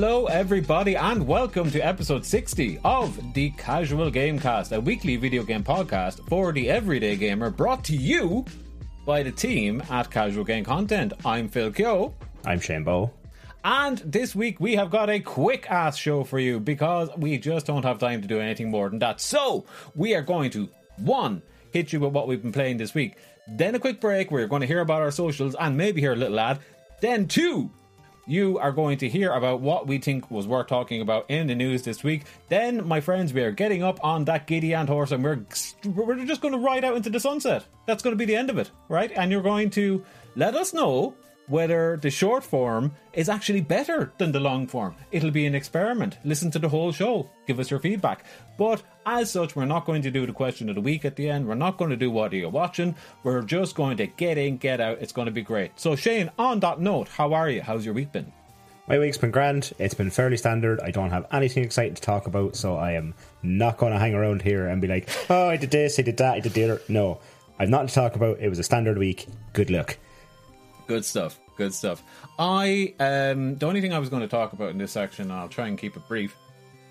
Hello, everybody, and welcome to episode 60 of the Casual Gamecast, a weekly video game podcast for the everyday gamer, brought to you by the team at Casual Game Content. I'm Phil Kyo, I'm Shane Bow. and this week we have got a quick ass show for you because we just don't have time to do anything more than that. So, we are going to one, hit you with what we've been playing this week, then a quick break where you're going to hear about our socials and maybe hear a little ad, then two, you are going to hear about what we think was worth talking about in the news this week. Then, my friends, we are getting up on that giddy ant horse and we're we're just going to ride out into the sunset. That's going to be the end of it, right? And you're going to let us know whether the short form is actually better than the long form. It'll be an experiment. Listen to the whole show. Give us your feedback. But as such, we're not going to do the question of the week at the end. We're not going to do what are you watching. We're just going to get in, get out. It's going to be great. So, Shane, on that note, how are you? How's your week been? My week's been grand. It's been fairly standard. I don't have anything exciting to talk about, so I am not going to hang around here and be like, oh, I did this, I did that, I did the other. No, I've nothing to talk about. It was a standard week. Good luck. Good stuff. Good stuff. I um the only thing I was going to talk about in this section, and I'll try and keep it brief,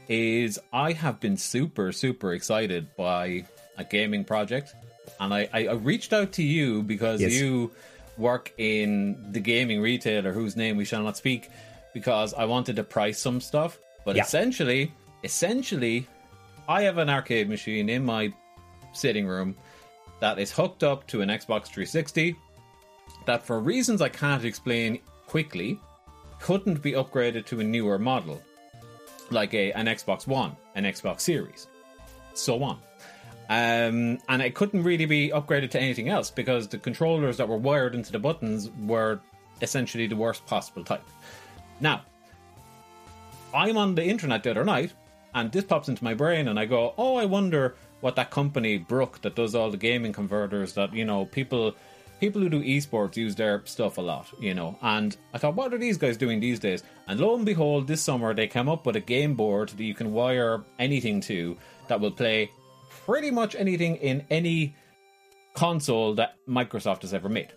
is I have been super super excited by a gaming project, and I I, I reached out to you because Yes. you work in the gaming retailer whose name we shall not speak, because I wanted to price some stuff, but Yeah. essentially essentially I have an arcade machine in my sitting room that is hooked up to an Xbox 360 that for reasons I can't explain quickly couldn't be upgraded to a newer model like a an Xbox One, an Xbox Series, so on. Um, and it couldn't really be upgraded to anything else because the controllers that were wired into the buttons were essentially the worst possible type. Now, I'm on the internet the other night, and this pops into my brain, and I go, "Oh, I wonder what that company Brook that does all the gaming converters that you know people." People who do esports use their stuff a lot, you know. And I thought, what are these guys doing these days? And lo and behold, this summer they came up with a game board that you can wire anything to that will play pretty much anything in any console that Microsoft has ever made.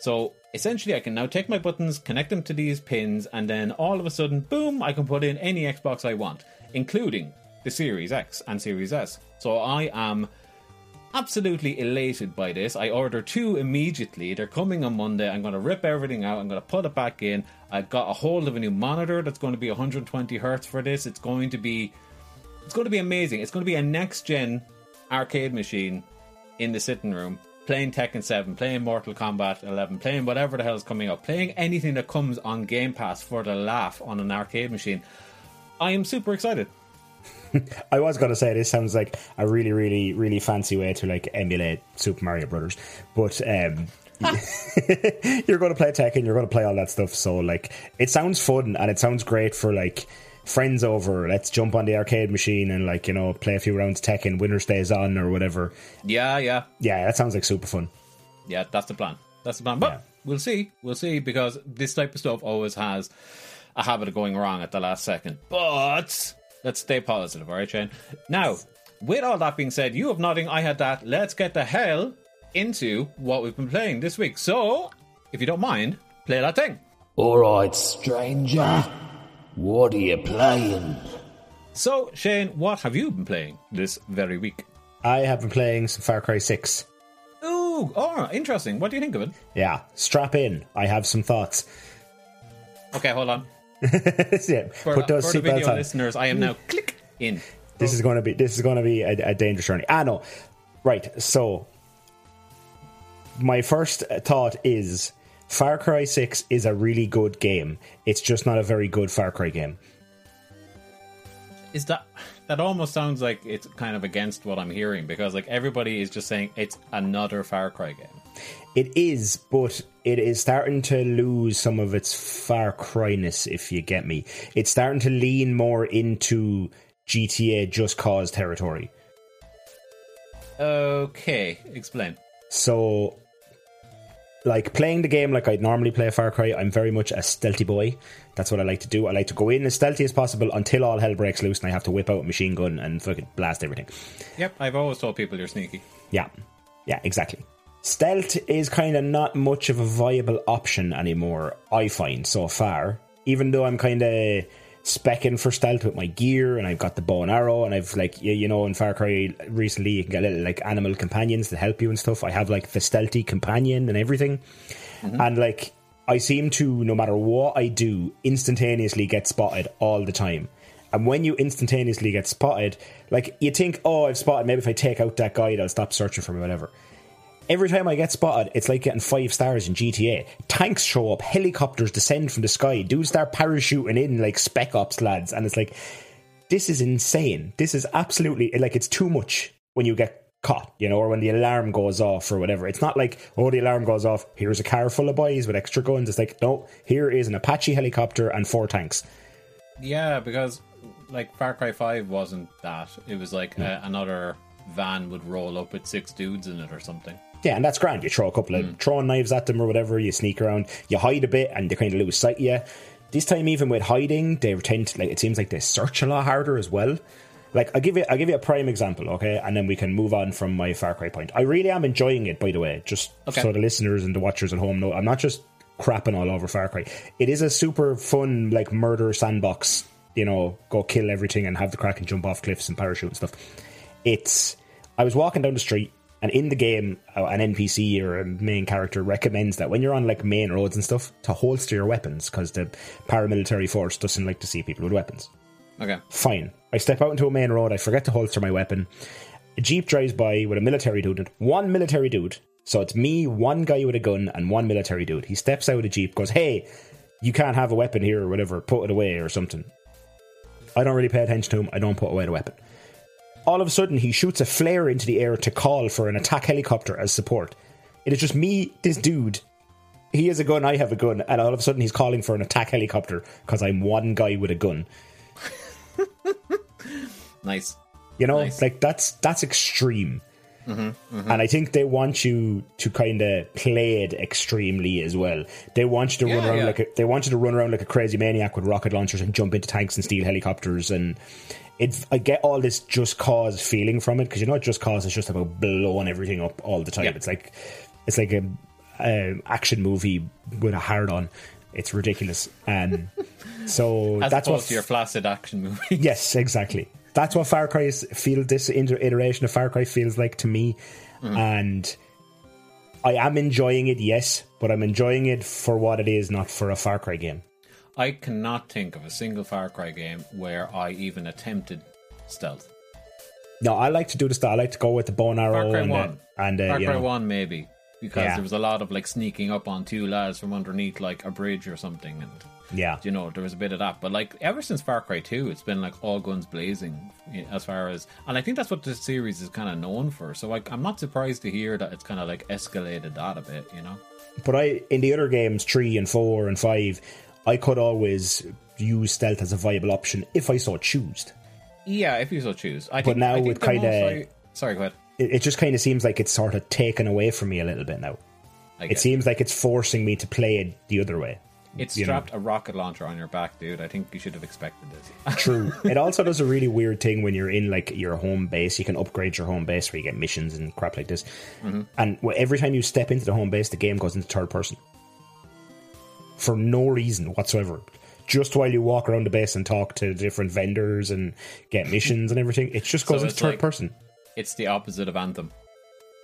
So essentially, I can now take my buttons, connect them to these pins, and then all of a sudden, boom, I can put in any Xbox I want, including the Series X and Series S. So I am absolutely elated by this. I order two immediately. They're coming on Monday. I'm going to rip everything out. I'm going to put it back in. I got a hold of a new monitor that's going to be 120 hertz for this. It's going to be it's going to be amazing. It's going to be a next gen arcade machine in the sitting room, playing Tekken 7, playing Mortal Kombat 11, playing whatever the hell is coming up, playing anything that comes on Game Pass for the laugh on an arcade machine. I am super excited. I was going to say this sounds like a really, really, really fancy way to like emulate Super Mario Brothers, but um, you're going to play Tekken, you're going to play all that stuff. So like, it sounds fun and it sounds great for like friends over, let's jump on the arcade machine and like you know play a few rounds of Tekken, winner stays on or whatever. Yeah, yeah, Yeah, that sounds like super fun. yeah. That's the plan. That's the plan. But Yeah. we'll see. We'll see because this type of stuff always has a habit of going wrong at the last second. But let's stay positive, all right, Shane. Now, with all that being said, you have nothing. I had that. Let's get the hell into what we've been playing this week. So, if you don't mind, play that thing. Alright, stranger. What are you playing? So, Shane, what have you been playing this very week? I have been playing some Far Cry Six. Ooh, oh, interesting. What do you think of it? Yeah, strap in. I have some thoughts. Okay, hold on. yeah, For, put those seatbelts video on. listeners, I am now click in. This is going to be this is going to be a, a dangerous journey. Ah, no, right. So, my first thought is Far Cry Six is a really good game. It's just not a very good Far Cry game. Is that that almost sounds like it's kind of against what I'm hearing because like everybody is just saying it's another Far Cry game. It is, but it is starting to lose some of its Far Cry-ness, if you get me. It's starting to lean more into GTA Just Cause territory. Okay, explain. So, like playing the game like I'd normally play Far Cry, I'm very much a stealthy boy. That's what I like to do. I like to go in as stealthy as possible until all hell breaks loose and I have to whip out a machine gun and fucking blast everything. Yep, I've always told people you're sneaky. Yeah, yeah, exactly. Stealth is kind of not much of a viable option anymore, I find so far. Even though I'm kind of specking for stealth with my gear and I've got the bow and arrow and I've like, you, know, in Far Cry recently you can get little like animal companions to help you and stuff. I have like the stealthy companion and everything. Mm-hmm. And like, I seem to, no matter what I do, instantaneously get spotted all the time. And when you instantaneously get spotted, like you think, oh, I've spotted. Maybe if I take out that guy, I'll stop searching for me, whatever. Every time I get spotted, it's like getting five stars in GTA. Tanks show up, helicopters descend from the sky, dudes start parachuting in like spec ops lads, and it's like, this is insane. This is absolutely like it's too much when you get caught, you know, or when the alarm goes off or whatever. It's not like, oh, the alarm goes off. Here's a car full of boys with extra guns. It's like, no, here is an Apache helicopter and four tanks. Yeah, because like Far Cry Five wasn't that. It was like uh, another van would roll up with six dudes in it or something. Yeah, and that's grand. You throw a couple of hmm. throwing knives at them or whatever. You sneak around. You hide a bit, and they kind of lose sight of you. This time, even with hiding, they tend to like. It seems like they search a lot harder as well. Like I'll give you, I'll give you a prime example, okay, and then we can move on from my Far Cry point. I really am enjoying it, by the way. Just Okay. so the listeners and the watchers at home know, I'm not just crapping all over Far Cry. It is a super fun, like murder sandbox. You know, go kill everything and have the crack and jump off cliffs and parachute and stuff. It's. I was walking down the street, and in the game, uh, an NPC or a main character recommends that when you're on like main roads and stuff, to holster your weapons because the paramilitary force doesn't like to see people with weapons. Okay. Fine. I step out into a main road. I forget to holster my weapon. A jeep drives by with a military dude. One military dude. So it's me, one guy with a gun, and one military dude. He steps out of the jeep, goes, "Hey, you can't have a weapon here or whatever. Put it away or something." I don't really pay attention to him. I don't put away the weapon. All of a sudden, he shoots a flare into the air to call for an attack helicopter as support. It is just me, this dude. He has a gun, I have a gun, and all of a sudden he's calling for an attack helicopter because I'm one guy with a gun. Nice. You know, Nice. like that's that's extreme. Mm-hmm, mm-hmm. And I think they want you to kind of play it extremely as well. They want you to run around yeah. like a, they want you to run around like a crazy maniac with rocket launchers and jump into tanks and steal helicopters. And it, I get all this just cause feeling from it because you know, just cause is just about blowing everything up all the time. Yeah. It's like it's like a, a action movie with a hard on. It's ridiculous, um, and so As that's what your flaccid action movie. Yes, exactly. That's what Far Cry is, feel. This inter- iteration of Far Cry feels like to me, mm. and I am enjoying it. Yes, but I'm enjoying it for what it is, not for a Far Cry game. I cannot think of a single Far Cry game where I even attempted stealth. No, I like to do the stuff. I like to go with the bow and arrow Far Cry and, uh, One. and uh, Far Cry know, One, maybe because Yeah. there was a lot of like sneaking up on two lads from underneath like a bridge or something, and yeah, you know there was a bit of that. But like ever since Far Cry Two, it's been like all guns blazing eh, as far as, and I think that's what this series is kind of known for. So like I'm not surprised to hear that it's kind of like escalated that a bit, you know. But I in the other games, three and four and five, I could always use stealth as a viable option if I so choose. Yeah, if you so choose. I But think, now I with the kinda- Sorry, go ahead. It, it just kind of seems like it's sort of taken away from me a little bit now. I It seems like it's forcing me to play it the other way. It's you know. strapped a rocket launcher on your back, dude. I think you should have expected this. True. it also does a really weird thing when you're in like your home base. You can upgrade your home base where you get missions and crap like this. Mm-hmm. And every time you step into the home base, the game goes into third person for no reason whatsoever. Just while you walk around the base and talk to different vendors and get missions and everything, it just goes So into third like- person. it's the opposite of Anthem.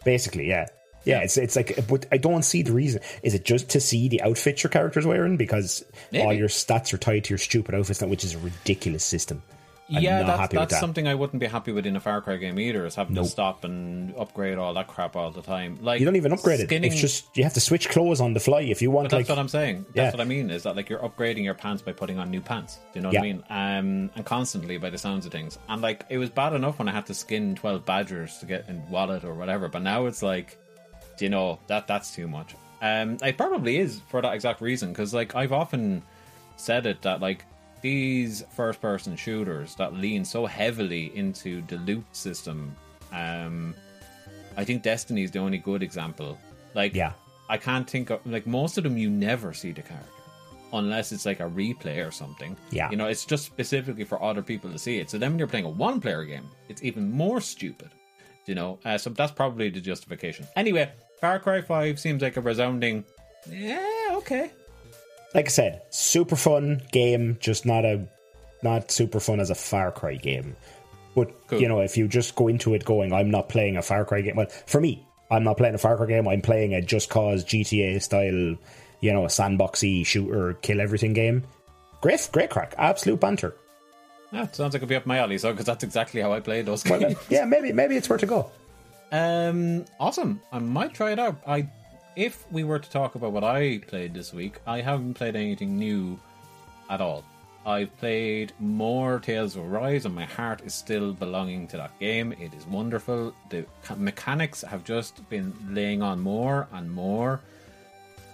Basically, yeah. Yeah, it's it's like, but I don't see the reason. Is it just to see the outfits your character's wearing because all your stats are tied to your stupid outfits, which is a ridiculous system. Yeah, that's, that's that. something I wouldn't be happy with in a Far Cry game either. Is having Nope. to stop and upgrade all that crap all the time. Like You don't even upgrade skinning, it. It's just you have to switch clothes on the fly if you want. That's like, what I'm saying. That's Yeah. what I mean. Is that like you're upgrading your pants by putting on new pants? Do you know what I mean? Um, and constantly by the sounds of things. And like it was bad enough when I had to skin twelve badgers to get in wallet or whatever. But now it's like, do you know that that's too much. Um, it probably is for that exact reason because like I've often said it that like these first person shooters that lean so heavily into the loot system um i think destiny is the only good example. Like Yeah. i can't think of like most of them you never see the character unless it's like a replay or something. Yeah. you know it's just specifically for other people to see it. So then when you're playing a one player game it's even more stupid you know? Uh, so that's probably the justification. Anyway far cry 5 seems like a resounding yeah okay like I said, super fun game, just not a not super fun as a Far Cry game. But Cool. you know, if you just go into it going, I'm not playing a Far Cry game. Well, for me, I'm not playing a Far Cry game. I'm playing a Just Cause GTA style, you know, a sandboxy shooter, kill everything game. Great, great crack, absolute banter. That sounds like it'd be up my alley, so because that's exactly how I play those Well, games. yeah, maybe maybe it's where to go. Um, awesome. I might try it out. I, if we were to talk about what I played this week, I haven't played anything new at all. I've played more Tales of Arise, and my heart is still belonging to that game. It is wonderful. The mechanics have just been laying on more and more,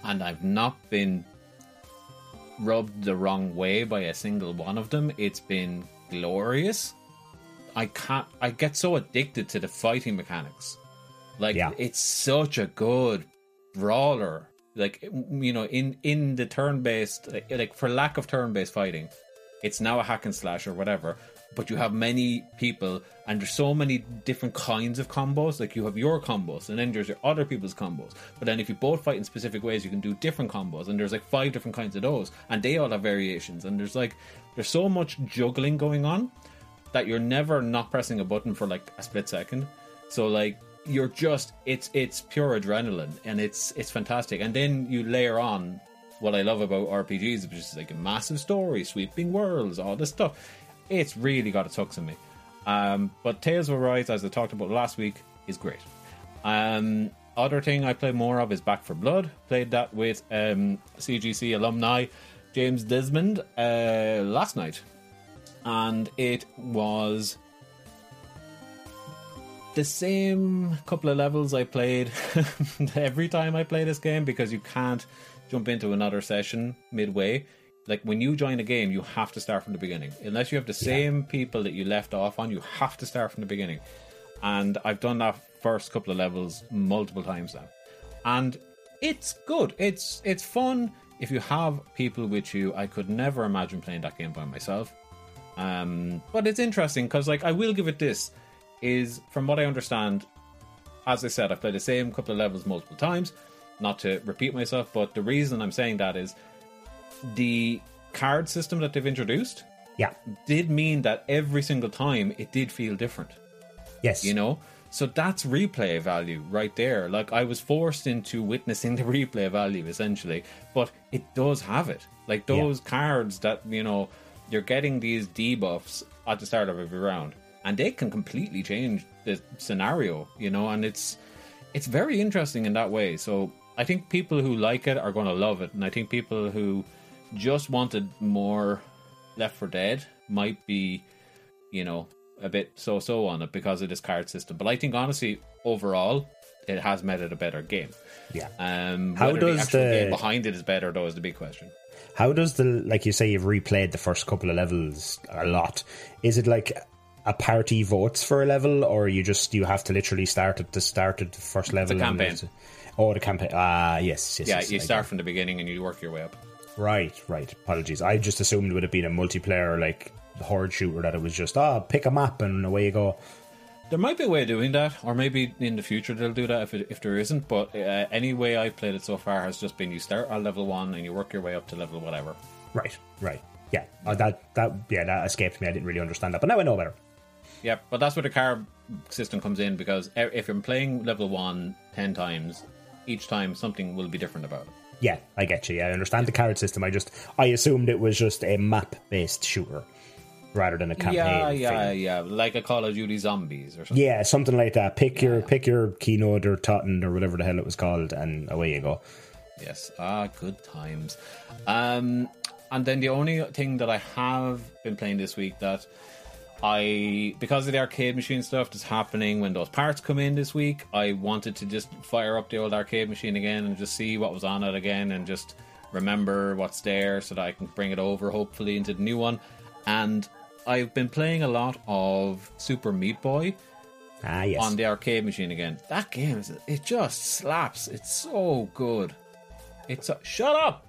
and I've not been rubbed the wrong way by a single one of them. It's been glorious. I can't. I get so addicted to the fighting mechanics. Like Yeah. it's such a good brawler. Like you know, in in the turn based, like for lack of turn based fighting, it's now a hack and slash or whatever. But you have many people, and there's so many different kinds of combos. Like you have your combos, and then there's your other people's combos. But then if you both fight in specific ways, you can do different combos. And there's like five different kinds of those, and they all have variations. And there's like there's so much juggling going on that you're never not pressing a button for like a split second. So like you're just it's it's pure adrenaline and it's it's fantastic. And then you layer on what I love about RPGs, which is like a massive story, sweeping worlds, all this stuff. It's really got its hooks in me. Um, but Tales of Arise, as I talked about last week, is great. Um, other thing I play more of is Back 4 Blood. Played that with um, CGC alumni James Desmond uh, last night and it was the same couple of levels I played every time I play this game because you can't jump into another session midway. Like when you join a game, you have to start from the beginning. Unless you have the same people that you left off on, you have to start from the beginning. And I've done that first couple of levels multiple times now. And it's good. It's it's fun. If you have people with you, I could never imagine playing that game by myself. Um, but it's interesting because, like, I will give it this: is from what I understand, as I said, I've played the same couple of levels multiple times. Not to repeat myself, but the reason I'm saying that is the card system that they've introduced Yeah. did mean that every single time it did feel different Yes. you know so that's replay value right there like i was forced into witnessing the replay value essentially but it does have it like Yeah. those cards that you know you're getting these debuffs at the start of every round and they can completely change the scenario you know and it's it's very interesting in that way so i think people who like it are going to love it and i think people who just wanted more Left 4 Dead might be you know a bit so so on it because of this card system but i think honestly overall it has made it a better game. Yeah. Um, How whether the does the- game behind it is better, though, is the big question. How does the like you say you've replayed the first couple of levels a lot? Is it like a party votes for a level, or you just you have to literally start at the start of the first level? and campaign. there's- Oh, the campaign. Ah, yes, yes. Yeah, yes, you I start from the beginning and you work your way up. Right, right. Apologies. I just assumed it would have been a multiplayer like horde shooter that it was just ah pick a map and away you go. There might be a way of doing that, or maybe in the future they'll do that if it, if there isn't. But uh, any way I've played it so far has just been you start at level one and you work your way up to level whatever. Right, right. Yeah, uh, that that yeah that escaped me. I didn't really understand that, but now I know better. Yeah, but that's where the car system comes in because if you're playing level one 10 times, each time something will be different about it. Yeah, I get you. Yeah, I understand the carrot system. I just I assumed it was just a map based shooter rather than a campaign. yeah, yeah, thing. yeah. Like a Call of Duty Zombies or something. Yeah, something like that. Pick your pick your Kino der Toten or whatever the hell it was called, and away you go. Yes. Ah, good times. Um, and then the only thing that I have been playing this week that I, because of the arcade machine stuff that's happening when those parts come in this week, I wanted to just fire up the old arcade machine again and just see what was on it again and just remember what's there so that I can bring it over hopefully into the new one. And I've been playing a lot of Super Meat Boy Ah, yes. on the arcade machine again. That game is it just slaps. It's so good. It's a, shut up.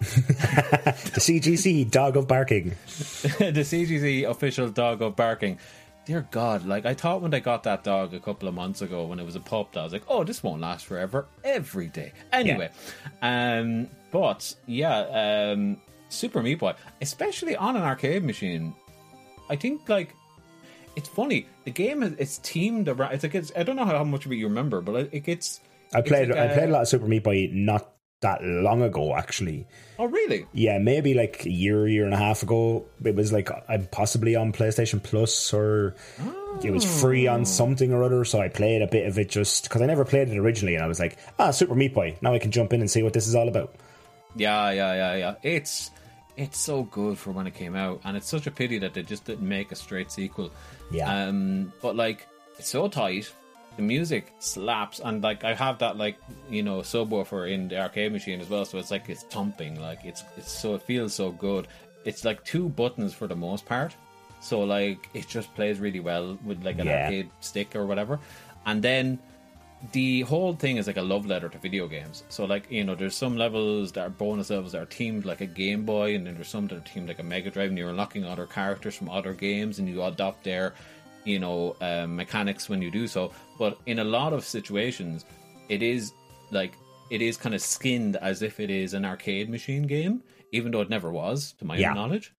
the CGC dog of barking. the CGC official dog of barking. Dear God, like I thought when I got that dog a couple of months ago when it was a pup, I was like, oh, this won't last forever. Every day. Anyway, um, but yeah, um, Super Meat Boy, especially on an arcade machine, I think like it's funny. The game is it's teamed around. It's like it's, I don't know how much of it you remember, but it, it gets. I played like I a- played a lot of Super Meat Boy not that long ago actually. Oh, really? Yeah, maybe like a year, year and a half ago. It was like I'm possibly on PlayStation Plus or it was free on something or other. So I played a bit of it just because I never played it originally, and I was like, ah, Super Meat Boy. Now I can jump in and see what this is all about. Yeah, yeah, yeah, yeah. It's it's so good for when it came out, and it's such a pity that they just didn't make a straight sequel. Yeah. Um, but like, it's so tight. The music slaps, and like I have that like you know subwoofer in the arcade machine as well, so it's like it's thumping. Like it's it's so it feels so good. It's like two buttons for the most part, so like it just plays really well with like an Yeah. arcade stick or whatever. And then the whole thing is like a love letter to video games. So like you know, there's some levels that are bonus levels that are themed like a Game Boy, and then there's some that are themed like a Mega Drive, and you're unlocking other characters from other games, and you adopt their you know um, mechanics when you do so. But in a lot of situations, it is like it is kind of skinned as if it is an arcade machine game, even though it never was, to my Yeah. own knowledge.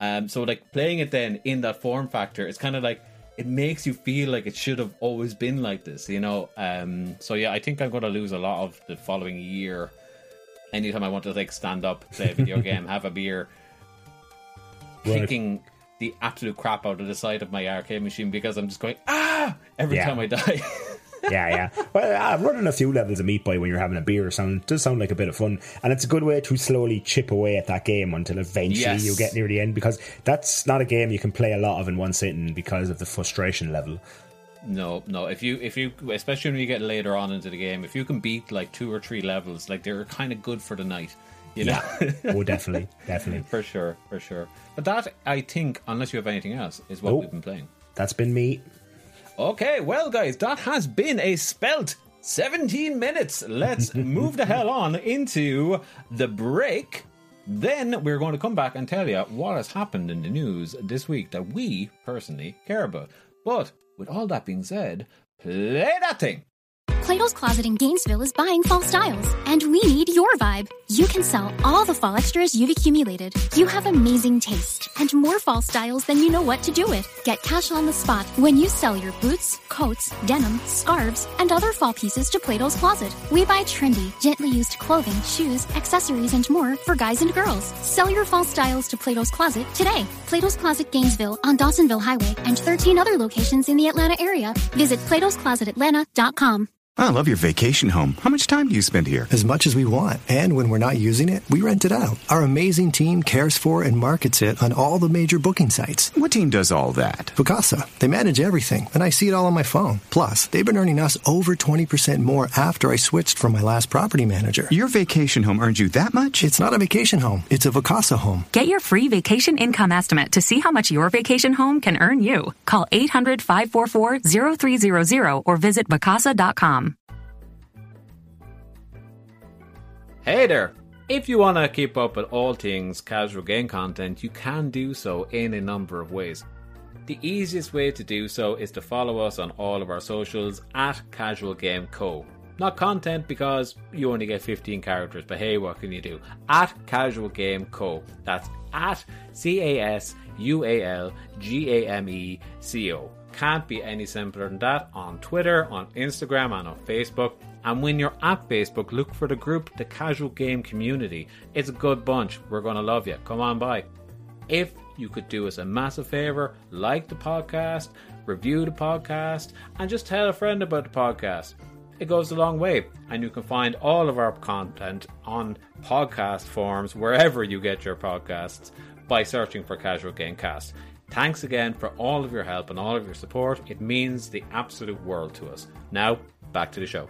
Um, so like playing it then in that form factor, it's kind of like it makes you feel like it should have always been like this, you know. Um, so yeah, I think I'm going to lose a lot of the following year. Anytime I want to like stand up, play a video game, have a beer, Right. kicking the absolute crap out of the side of my arcade machine because I'm just going ah every Yeah. time I die. yeah, yeah. Well, uh, running a few levels of Meat Boy when you're having a beer or sound does sound like a bit of fun, and it's a good way to slowly chip away at that game until eventually Yes. you get near the end. Because that's not a game you can play a lot of in one sitting because of the frustration level. No, no. If you, if you, especially when you get later on into the game, if you can beat like two or three levels, like they're kind of good for the night. You know, oh, definitely, definitely. for sure, for sure. But that, I think, unless you have anything else, is what Nope. we've been playing. That's been me. Okay, well, guys, that has been a spelt 17 minutes. Let's move the hell on into the break. Then we're going to come back and tell you what has happened in the news this week that we personally care about. But with all that being said, play that thing. Plato's Closet in Gainesville is buying fall styles, and we need your vibe. You can sell all the fall extras you've accumulated. You have amazing taste and more fall styles than you know what to do with. Get cash on the spot when you sell your boots, coats, denim, scarves, and other fall pieces to Plato's Closet. We buy trendy, gently used clothing, shoes, accessories, and more for guys and girls. Sell your fall styles to Plato's Closet today. Plato's Closet Gainesville on Dawsonville Highway and 13 other locations in the Atlanta area. Visit platosclosetatlanta.com. I love your vacation home. How much time do you spend here? As much as we want. And when we're not using it, we rent it out. Our amazing team cares for and markets it on all the major booking sites. What team does all that? Vacasa. They manage everything, and I see it all on my phone. Plus, they've been earning us over 20% more after I switched from my last property manager. Your vacation home earned you that much? It's not a vacation home, it's a Vacasa home. Get your free vacation income estimate to see how much your vacation home can earn you. Call 800 544 0300 or visit vacasa.com. Hey there! If you want to keep up with all things casual game content, you can do so in a number of ways. The easiest way to do so is to follow us on all of our socials at Casual Game Co. Not content because you only get 15 characters, but hey, what can you do? At Casual Game Co. That's at C A S U A L G A M E C O. Can't be any simpler than that on Twitter, on Instagram, and on Facebook. And when you're at Facebook, look for the group, the Casual Game Community. It's a good bunch. We're going to love you. Come on by. If you could do us a massive favor, like the podcast, review the podcast, and just tell a friend about the podcast. It goes a long way, and you can find all of our content on podcast forums wherever you get your podcasts by searching for Casual Gamecast. Thanks again for all of your help and all of your support. It means the absolute world to us. Now, back to the show.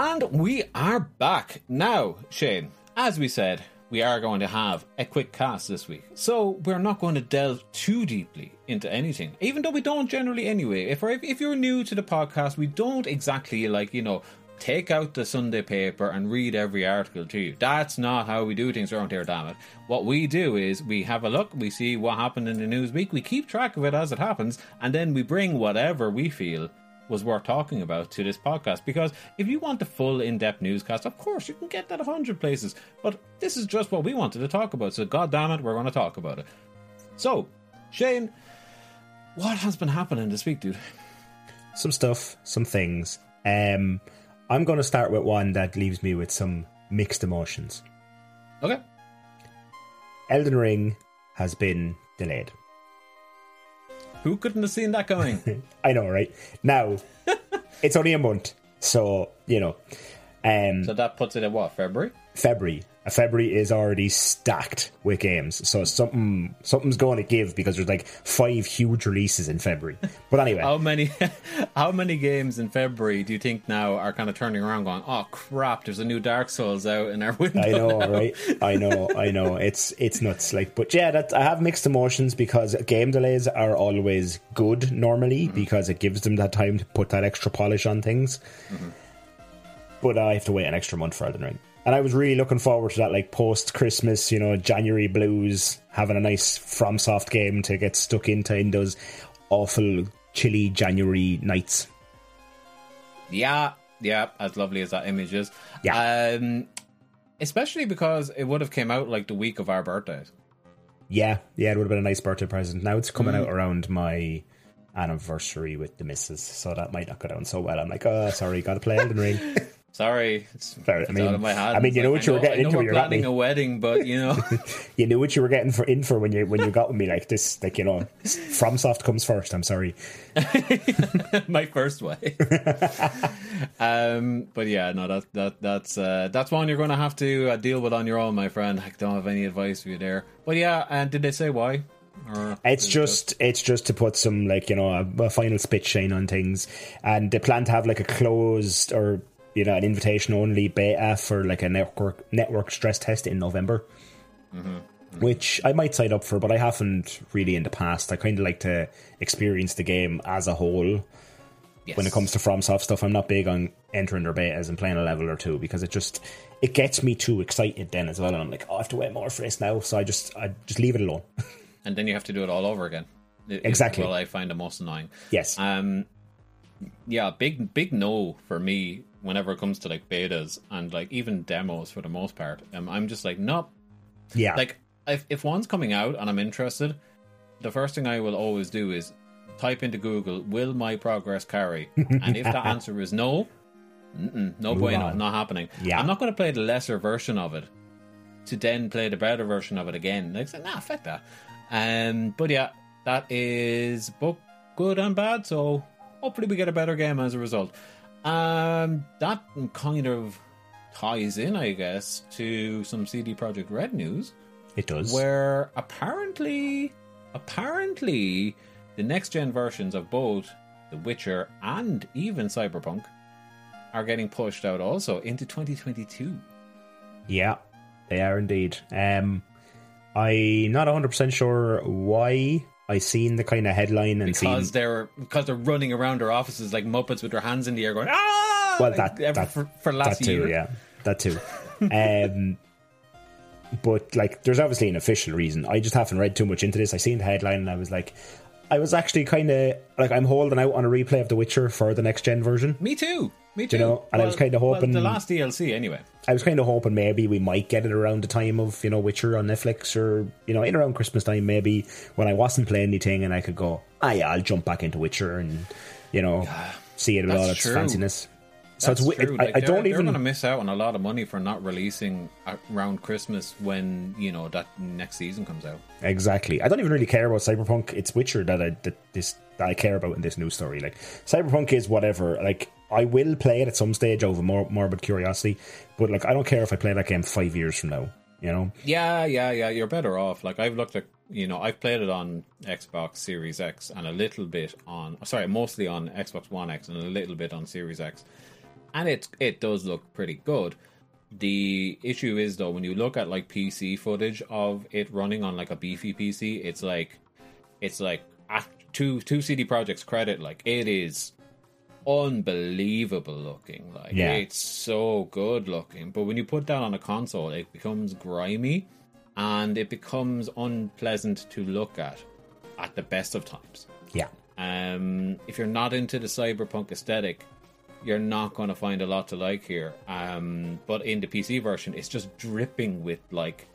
And we are back now, Shane. As we said, we are going to have a quick cast this week. So we're not going to delve too deeply into anything, even though we don't generally anyway. If, if you're new to the podcast, we don't exactly like, you know, take out the Sunday paper and read every article to you. That's not how we do things around here, damn it. What we do is we have a look, we see what happened in the news week, we keep track of it as it happens, and then we bring whatever we feel was worth talking about to this podcast. Because if you want the full in depth newscast, of course you can get that a hundred places. But this is just what we wanted to talk about. So god damn it, we're gonna talk about it. So, Shane, what has been happening this week, dude? Some stuff, some things. Um I'm going to start with one that leaves me with some mixed emotions. Okay. Elden Ring has been delayed. Who couldn't have seen that coming? I know, right? Now, it's only a month, so, you know. Um, so that puts it at what, February? February. February is already stacked with games, so something something's going to give because there's like five huge releases in February. But anyway, how many how many games in February do you think now are kind of turning around, going, "Oh crap, there's a new Dark Souls out in our window." I know, now. right? I know, I know. It's it's nuts. Like, but yeah, that I have mixed emotions because game delays are always good normally mm-hmm. because it gives them that time to put that extra polish on things. Mm-hmm. But I have to wait an extra month for Elden Ring and I was really looking forward to that, like post Christmas, you know, January blues, having a nice FromSoft game to get stuck into in those awful chilly January nights. Yeah, yeah, as lovely as that image is. Yeah, um, especially because it would have came out like the week of our birthdays. Yeah, yeah, it would have been a nice birthday present. Now it's coming mm. out around my anniversary with the missus, so that might not go down so well. I'm like, oh, sorry, got to play Elden Ring. Sorry, it's, Sorry, it's I mean, out of my hand. I mean, you know like, what you were getting into. We're planning a wedding, but you know, you knew what you were getting for in for when you when you got with me like this. Like you know, FromSoft comes first. I'm sorry, my first way. um, but yeah, no, that that that's uh, that's one you're going to have to uh, deal with on your own, my friend. I don't have any advice for you there. But yeah, and did they say why? It's just it's just to put some like you know a, a final spit shine on things, and they plan to have like a closed or you know, an invitation only beta for like a network network stress test in November. Mm-hmm. Mm-hmm. Which I might sign up for, but I haven't really in the past. I kind of like to experience the game as a whole. Yes. When it comes to FromSoft stuff, I'm not big on entering their betas and playing a level or two because it just it gets me too excited then as well, and I'm like, oh, I have to wait more for this now. So I just I just leave it alone. and then you have to do it all over again. Exactly. Well, I find the most annoying. Yes. Um. Yeah, big big no for me whenever it comes to like betas and like even demos for the most part. Um, I'm just like, nope. Yeah. Like if if one's coming out and I'm interested, the first thing I will always do is type into Google, "Will my progress carry?" and if the answer is no, no Move bueno, on. not happening. Yeah. I'm not going to play the lesser version of it to then play the better version of it again. Like, nah, fuck that. Um, but yeah, that is both good and bad. So hopefully we get a better game as a result. Um, that kind of ties in, I guess, to some CD Projekt Red news. It does. Where apparently, apparently, the next gen versions of both The Witcher and even Cyberpunk are getting pushed out also into 2022. Yeah, they are indeed. Um, I'm not 100 percent sure why I seen the kind of headline and because seen. they're because they're running around their offices like muppets with their hands in the air, going ah. Well, like that, that for, for last that too, year. yeah, that too. um, but like, there's obviously an official reason. I just haven't read too much into this. I seen the headline and I was like, I was actually kind of like, I'm holding out on a replay of The Witcher for the next gen version. Me too. Me too. you know? And I was kind of hoping well, the last DLC anyway. I was kind of hoping maybe we might get it around the time of you know Witcher on Netflix or you know in around Christmas time maybe when I wasn't playing anything and I could go ah yeah I'll jump back into Witcher and you know see it with That's all its true. fanciness. So That's it's true. I, Like, I they're- don't They're even going to miss out on a lot of money for not releasing uh, around Christmas when you know that next season comes out. exactly. I don't even really care about Cyberpunk. It's Witcher that I that this that I care about in this news story. Like Cyberpunk is whatever. Like I will play it at some stage of mor- morbid curiosity, but like I don't care if I play that game five years from now. You know. Yeah, yeah, yeah. You're better off. Like I've looked at, you know, I've played it on Xbox Series X and a little bit on, sorry, mostly on Xbox One X and a little bit on Series X, and it it does look pretty good. The issue is though, when you look at like PC footage of it running on like a beefy PC, it's like, it's like at two two CD Projekt's credit, like it is unbelievable looking. Like Yeah. it's so good looking. But when you put that on a console, it becomes grimy and it becomes unpleasant to look at at the best of times. Yeah. Um, if you're not into the cyberpunk aesthetic, you're not going to find a lot to like here. Um, but in the PC version, it's just dripping with like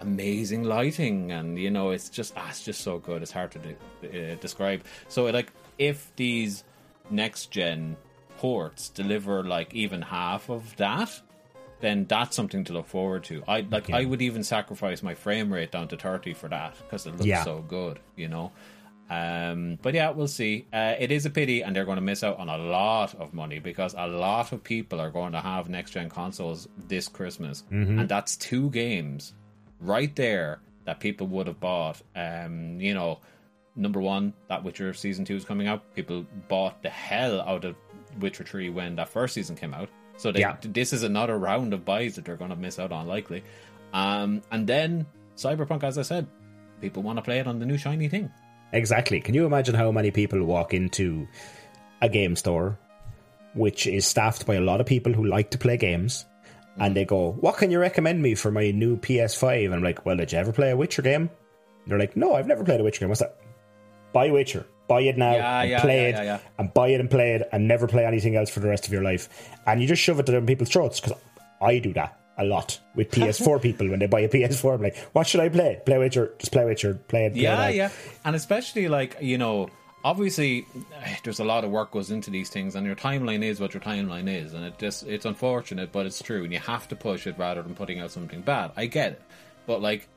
amazing lighting, and you know, it's just ah, it's just so good. It's hard to de- uh, describe. So, like, if these next gen ports deliver like even half of that, then that's something to look forward to. I like I would even sacrifice my frame rate down to 30 for that because it looks Yeah. so good, you know. Um, but yeah, we'll see. Uh, it is a pity, and they're going to miss out on a lot of money because a lot of people are going to have next gen consoles this Christmas, Mhm. and that's two games right there that people would have bought. Um, you know, number one, that Witcher season two is coming out. People bought the hell out of Witcher three when that first season came out. So they, Yeah. this is another round of buys that they're going to miss out on, likely. Um, and then Cyberpunk, as I said, people want to play it on the new shiny thing. Exactly. Can you imagine how many people walk into a game store, which is staffed by a lot of people who like to play games, and they go, "What can you recommend me for my new PS5?" And I'm like, "Well, did you ever play a Witcher game?" they're like, "No, I've never played a Witcher game. What's that?" Buy Witcher. Buy it now Yeah, and yeah, play yeah, it, and buy it and play it, and never play anything else for the rest of your life. And you just shove it down people's throats because I do that a lot with PS4 people when they buy a PS4. I'm like, "What should I play? Play Witcher? Just play Witcher. Play it." Play yeah, that." yeah, and especially like you know, obviously, eh, there's a lot of work goes into these things, and your timeline is what your timeline is, and it just it's unfortunate, but it's true, and you have to push it rather than putting out something bad. I get it, but like,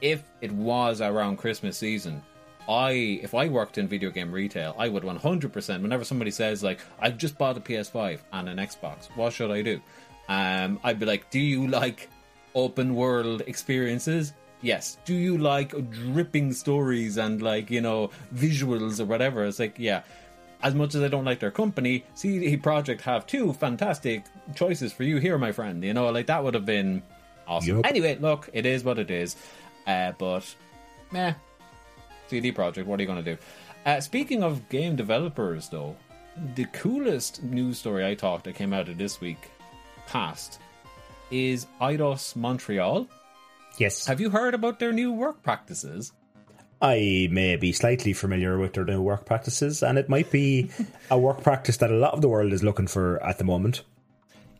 if it was around Christmas season. I if I worked in video game retail, I would 100% whenever somebody says like I've just bought a PS5 and an Xbox, what should I do? Um I'd be like, "Do you like open world experiences?" Yes. Do you like dripping stories and like, you know, visuals or whatever? It's like, yeah. As much as I don't like their company, CD Projekt have two fantastic choices for you here, my friend. You know, like that would have been awesome. Yup. Anyway, look, it is what it is. Uh, but, meh. CD Projekt, what are you going to do? Uh, speaking of game developers, though, the coolest news story I talked that came out of this week past is Eidos Montreal. Yes. Have you heard about their new work practices? I may be slightly familiar with their new work practices, and it might be a work practice that a lot of the world is looking for at the moment.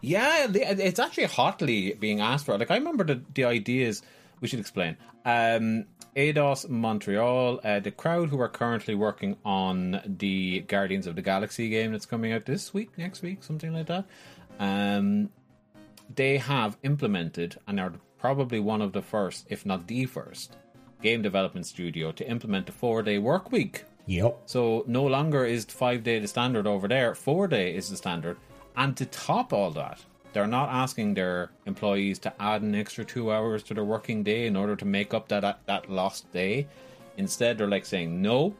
Yeah, it's actually hotly being asked for. Like I remember the the ideas. We should explain. Um, Eidos Montreal, uh, the crowd who are currently working on the Guardians of the Galaxy game that's coming out this week, next week, something like that. Um, they have implemented and are probably one of the first, if not the first, game development studio to implement the four day work week Yep. So no longer is five day the standard over there, four day is the standard. And to top all that, they're not asking their employees to add an extra two hours to their working day in order to make up that that, that lost day. Instead, they're like saying, no,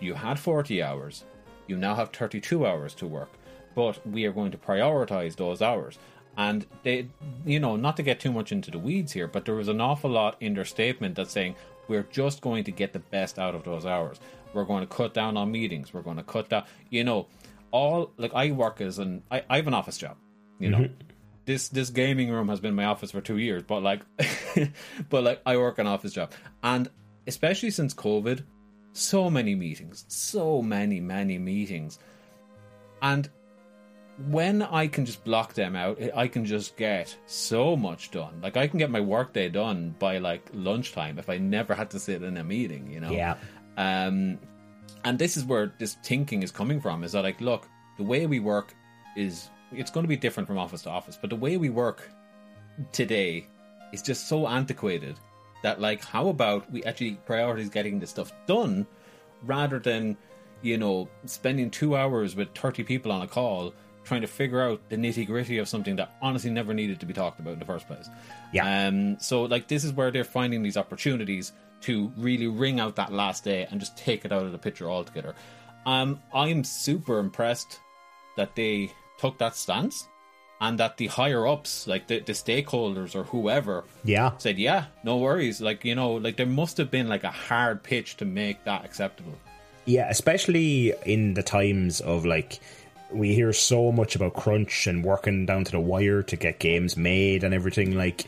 you had 40 hours, you now have 32 hours to work, but we are going to prioritize those hours. And they, you know, not to get too much into the weeds here, but there was an awful lot in their statement that's saying we're just going to get the best out of those hours. We're going to cut down on meetings. We're going to cut down, you know, all like I work as an I, I have an office job, you know. Mhm. This this gaming room has been my office for two years, but like, but like I work an office job, and especially since COVID, so many meetings, so many many meetings, and when I can just block them out, I can just get so much done. Like I can get my workday done by like lunchtime if I never had to sit in a meeting, you know. Yeah. Um, and this is where this thinking is coming from. Is that like, look, the way we work is it's going to be different from office to office, but the way we work today is just so antiquated that like, how about we actually prioritize getting the stuff done rather than you know spending two hours with thirty people on a call trying to figure out the nitty gritty of something that honestly never needed to be talked about in the first place. Yeah. Um. So like, this is where they're finding these opportunities to really ring out that last day and just take it out of the picture altogether. Um. I'm super impressed that they took that stance and that the higher ups, like the, the stakeholders or whoever, Yeah. said, "Yeah, no worries." Like you know, like there must have been like a hard pitch to make that acceptable. Yeah, especially in the times of like we hear so much about crunch and working down to the wire to get games made and everything like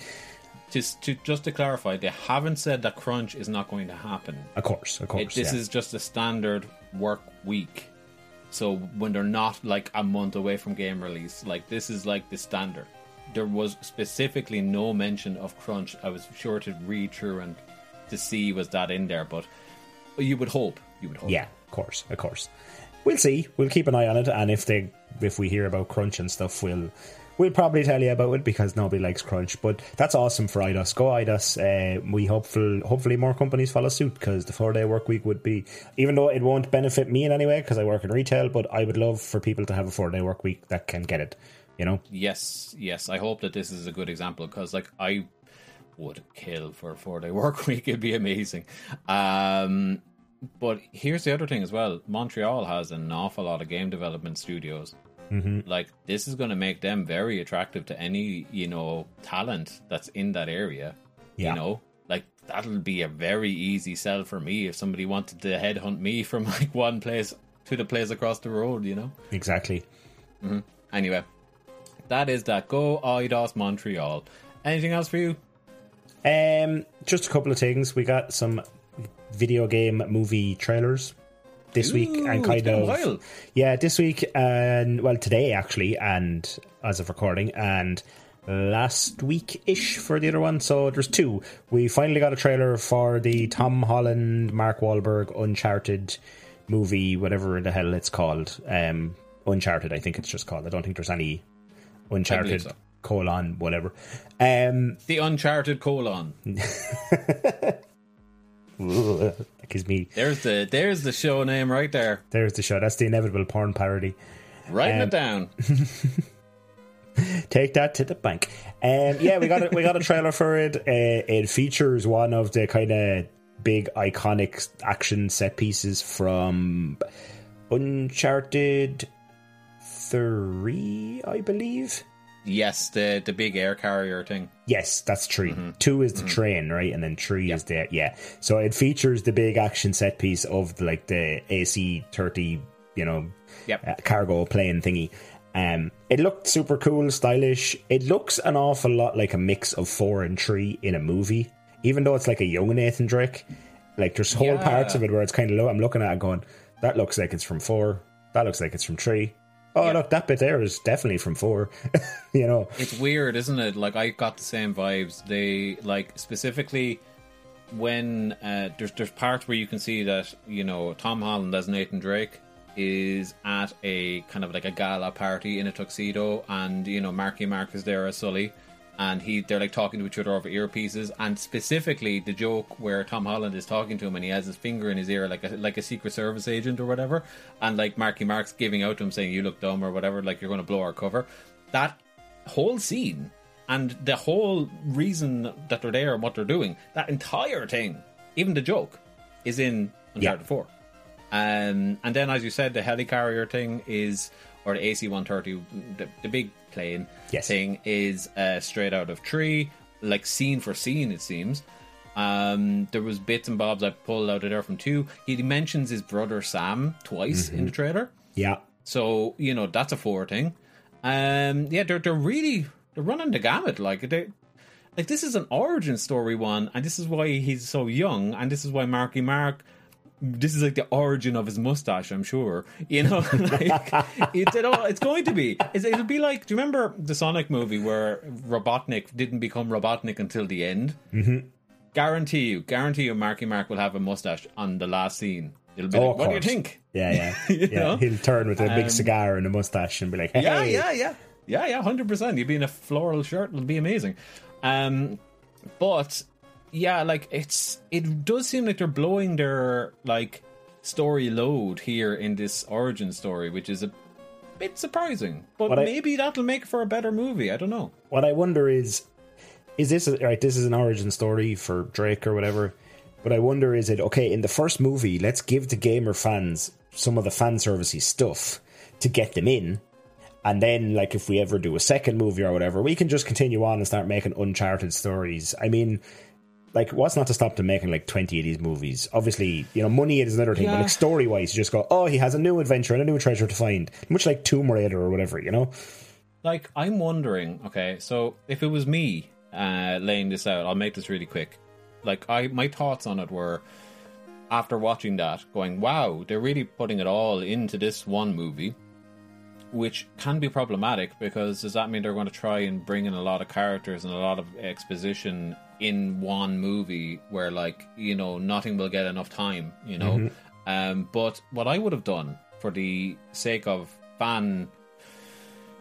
Just to just to clarify, they haven't said that crunch is not going to happen. of course, of course. It, this yeah. is just a standard work week. So when they're not like a month away from game release, like this is like the standard. There was specifically no mention of crunch. I was sure to read through and to see was that in there, but you would hope. You would hope. Yeah, of course, of course. We'll see. We'll keep an eye on it, and if they if we hear about crunch and stuff, we'll we'll probably tell you about it because nobody likes crunch. But that's awesome for Eidos. Go Eidos. Uh, we hopeful hopefully more companies follow suit because the four day work week would be even though it won't benefit me in any way because I work in retail, but I would love for people to have a four day work week that can get it. You know. Yes, yes. I hope that this is a good example because, like, I would kill for a four day work week. It'd be amazing. Um, but here's the other thing as well Montreal has an awful lot of game development studios. Mhm. Like, this is going to make them very attractive to any, you know, talent that's in that area. Yeah. You know, like, that'll be a very easy sell for me if somebody wanted to headhunt me from, like, one place to the place across the road, you know? Exactly. hmm Anyway, that is that. Go Eidos Montreal. Anything else for you? Um, just a couple of things. We got some video game movie trailers this week, and kind of yeah, this week and well today actually, and as of recording, and last week ish for the other one. So there's two. We finally got a trailer for the Tom Holland, Mark Wahlberg Uncharted movie, whatever the hell it's called. Um, Uncharted, I think it's just called. I don't think there's any Uncharted so. colon whatever. Um, The Uncharted colon. that gives me There's the there's the show name right there. There's the show. That's the inevitable porn parody. Writing Um, it down. Take that to the bank. Um, yeah, we got a, we got a trailer for it. Uh, it features one of the kind of big iconic action set pieces from Uncharted Three, I believe. Yes, the the big air carrier thing. Yes, that's 3 Two is the train, right, and then three is the yeah. So it features the big action set piece of like the AC thirty, you know, Yep. uh, cargo plane thingy. Um, it looked super cool, stylish. It looks an awful lot like a mix of four and three in a movie, even though it's like a young Nathan Drake. Like there's whole Yeah. parts of it where it's kind of low. I'm looking at it going, that looks like it's from four. That looks like it's from three. Oh, look, that bit there is definitely from four. you know, It's weird, isn't it? Like I got the same vibes. They like specifically when uh, there's there's parts where you can see that you know Tom Holland as Nathan Drake is at a kind of like a gala party in a tuxedo, and you know Marky Mark is there as Sully, and he they're like talking to each other over earpieces, and specifically the joke where Tom Holland is talking to him and he has his finger in his ear like a like a Secret Service agent or whatever, and like Marky Mark's giving out to him saying you look dumb or whatever, like you're going to blow our cover. That whole scene and the whole reason that they're there and what they're doing, that entire thing, even the joke, is in Uncharted Four. Um, and then, as you said, the helicarrier thing is, or the AC 130, the, the big plane Yes. thing is uh, straight out of Tree, like scene for scene, it seems. Um, there was bits and bobs I pulled out of there from two. He mentions his brother Sam twice in the trailer. Yeah. So you know that's a four thing. Um, yeah, they're they're really they're running the gamut. Like they, like this is an origin story one, and this is why he's so young, and this is why Marky Mark. This is like the origin of his mustache, I'm sure. You know, like it's it all, it's going to be. It's, it'll be like. Do you remember the Sonic movie where Robotnik didn't become Robotnik until the end? Mm-hmm. Guarantee you, guarantee you, Marky Mark will have a mustache on the last scene. It'll be Oh, like, what do you think? Yeah, yeah. You yeah. know? He'll turn with a big Um, cigar and a mustache and be like, hey. Yeah, yeah, yeah, yeah, yeah, hundred percent. You'd be in a floral shirt; it'll be amazing. Um, but yeah, like it's it does seem like they're blowing their like story load here in this origin story, which is a bit surprising. But What I- maybe that'll make for a better movie. I don't know. What I wonder is, is this a, right? This is an origin story for Drake or whatever. But I wonder, is it okay in the first movie? Let's give the gamer fans some of the fan servicey stuff to get them in, and then like if we ever do a second movie or whatever, we can just continue on and start making uncharted stories. I mean. Like, what's not to stop them making like 20 of these movies? Obviously, you know, money is another thing, but like story wise, you just go, oh, he has a new adventure and a new treasure to find. Much like Tomb Raider or whatever, you know? Like, I'm wondering. Okay, so if it was me uh, laying this out, I'll make this really quick. Like, I my thoughts on it were after watching that, going, "Wow, they're really putting it all into this one movie," which can be problematic because does that mean they're going to try and bring in a lot of characters and a lot of exposition in one movie where, like, you know, nothing will get enough time, you know? Mhm. Um, but what I would have done for the sake of fan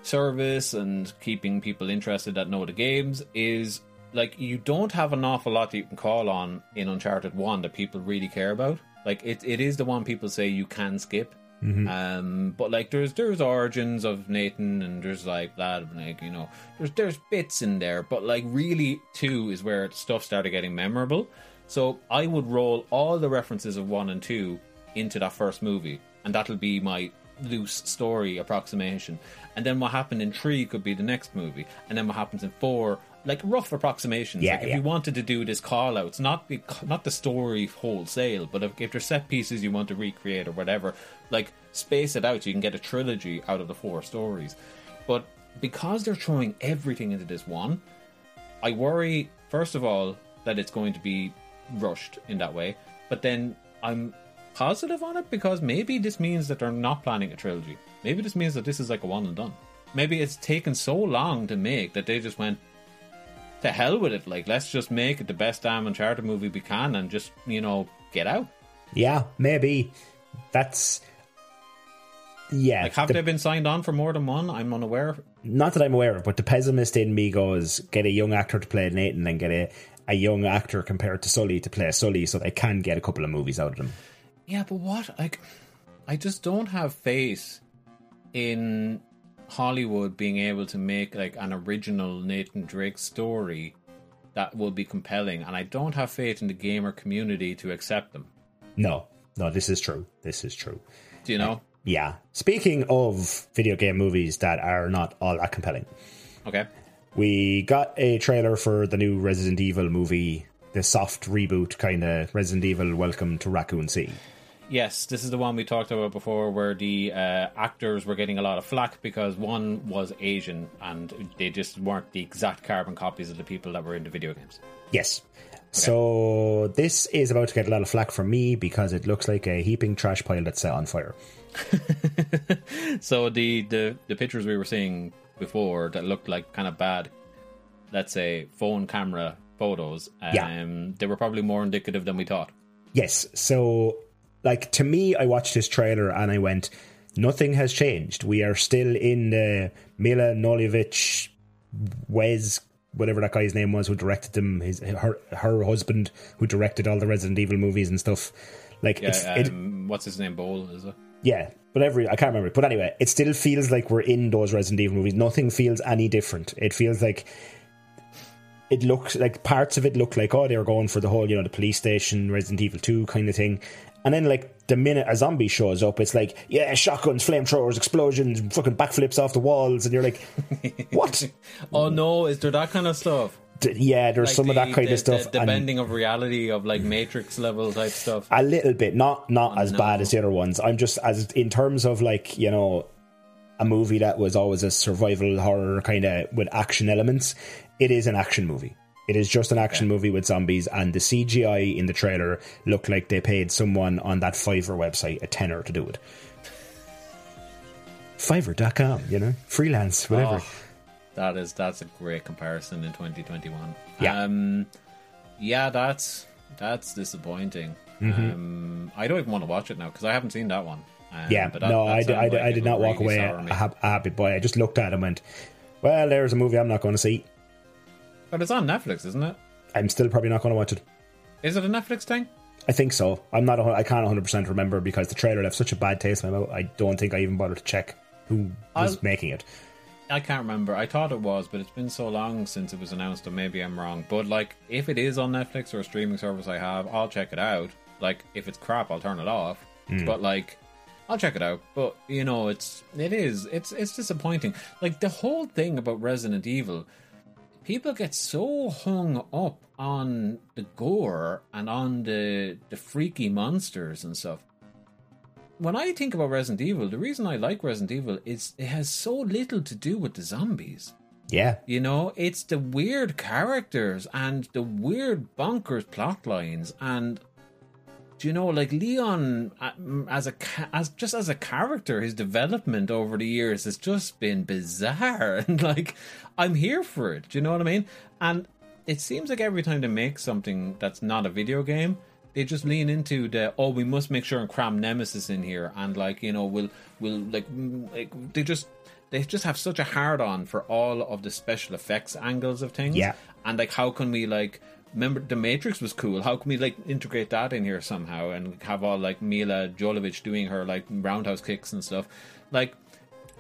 service and keeping people interested that know the games is like you don't have an awful lot that you can call on in Uncharted One that people really care about. Like it, it is the one people say you can skip. Mhm. Um, but like there's there's origins of Nathan and there's like that like you know there's there's bits in there, but like really two is where stuff started getting memorable. So I would roll all the references of one and two into that first movie, and that'll be my loose story approximation. And then what happened in three could be the next movie, and then what happens in four, like rough approximations. Yeah, like if yeah. you wanted to do this call outs, not the not the story wholesale, but if, if there's set pieces you want to recreate or whatever, like space it out, so you can get a trilogy out of the four stories. But because they're throwing everything into this one, I worry first of all that it's going to be rushed in that way, but then I'm positive on it because maybe this means that they're not planning a trilogy. Maybe this means that this is like a one and done. Maybe it's taken so long to make that they just went to hell with it. Like let's just make it the best damn Uncharted movie we can and just you know get out. Yeah, maybe. That's. Yeah. Like have the- they been signed on for more than one? I'm unaware. not that I'm aware of, but the pessimist in me goes get a young actor to play Nathan and get a, a young actor compared to Sully to play Sully so they can get a couple of movies out of them. Yeah, but what? Like, I just don't have faith in Hollywood being able to make like an original Nathan Drake story that will be compelling, and I don't have faith in the gamer community to accept them. No, no, this is true. This is true. Do you know? Uh, yeah. Speaking of video game movies that are not all that compelling, Okay. we got a trailer for the new Resident Evil movie, the soft reboot kind of Resident Evil Welcome to Raccoon City. Yes, this is the one we talked about before, where the uh, actors were getting a lot of flack because one was Asian and they just weren't the exact carbon copies of the people that were in the video games. Yes. So this is about to get a lot of flack from me because it looks like a heaping trash pile that's set on fire. So the, the the pictures we were seeing before that looked like kind of bad, let's say phone camera photos, um, Yeah. they were probably more indicative than we thought. Yes. So, like, to me, I watched this trailer and I went, nothing has changed. We are still in the Mila Jovovich, Wes whatever that guy's name was who directed them, his her her husband who directed all the Resident Evil movies and stuff. Like Yeah, it's it, um, what's his name? Bowl is it? yeah, whatever. I can't remember. But anyway, it still feels like we're in those Resident Evil movies. Nothing feels any different. It feels like it looks like parts of it look like oh they were going for the whole you know the police station Resident Evil Two kind of thing, and then like the minute a zombie shows up, it's like yeah shotguns, flamethrowers, explosions, fucking backflips off the walls, and you're like what? Oh no, is there that kind of stuff? D- yeah, there's Like some of that kind the- of stuff. The, the and- bending of reality of like Matrix level type stuff. a little bit not not as no. bad as the other ones i'm just as in terms of like you know a movie that was always a survival horror kind of with action elements it is an action movie it is just an action movie with zombies and the cgi in the trailer looked like they paid someone on that fiverr website a tenner to do it fiverr.com you know freelance whatever Oh, that is that's a great comparison in 2021. Yeah. Um, yeah, that's that's disappointing. Mhm. Um, I don't even want to watch it now because I haven't seen that one. Um, yeah but that- no that I, did- I, did- like I did not walk really away sour me. a, hap- a happy boy i just looked at it and went well there's a movie i'm not going to see But it's on Netflix, isn't it? i'm still probably not going to watch it Is it a Netflix thing? I think so. I'm not. a I can't 100 percent remember because the trailer left such a bad taste in my mouth. I don't think I even bothered to check who was I'll- making it. I can't remember. I thought it was, but it's been so long since it was announced, or maybe I'm wrong. But like, if it is on Netflix or a streaming service I have, I'll check it out. Like, if it's crap, I'll turn it off. Mm. But like, I'll check it out. But you know, it's it is it's it's disappointing. Like the whole thing about Resident Evil, people get so hung up on the gore and on the the freaky monsters and stuff when I think about Resident Evil, the reason I like Resident Evil is it has so little to do with the zombies. Yeah, You know, it's the weird characters and the weird bonkers plot lines and do you know like Leon uh, as a as just as a character his development over the years has just been bizarre and like I'm here for it. Do you know what I mean? And it seems like every time they make something that's not a video game, they just lean into the oh we must make sure and cram Nemesis in here and like you know we'll we'll like, like they just they just have such a hard on for all of the special effects angles of things. Yeah. And like how can we like remember the Matrix was cool. How can we like integrate that in here somehow and have all like Mila Jovovich doing her like roundhouse kicks and stuff? Like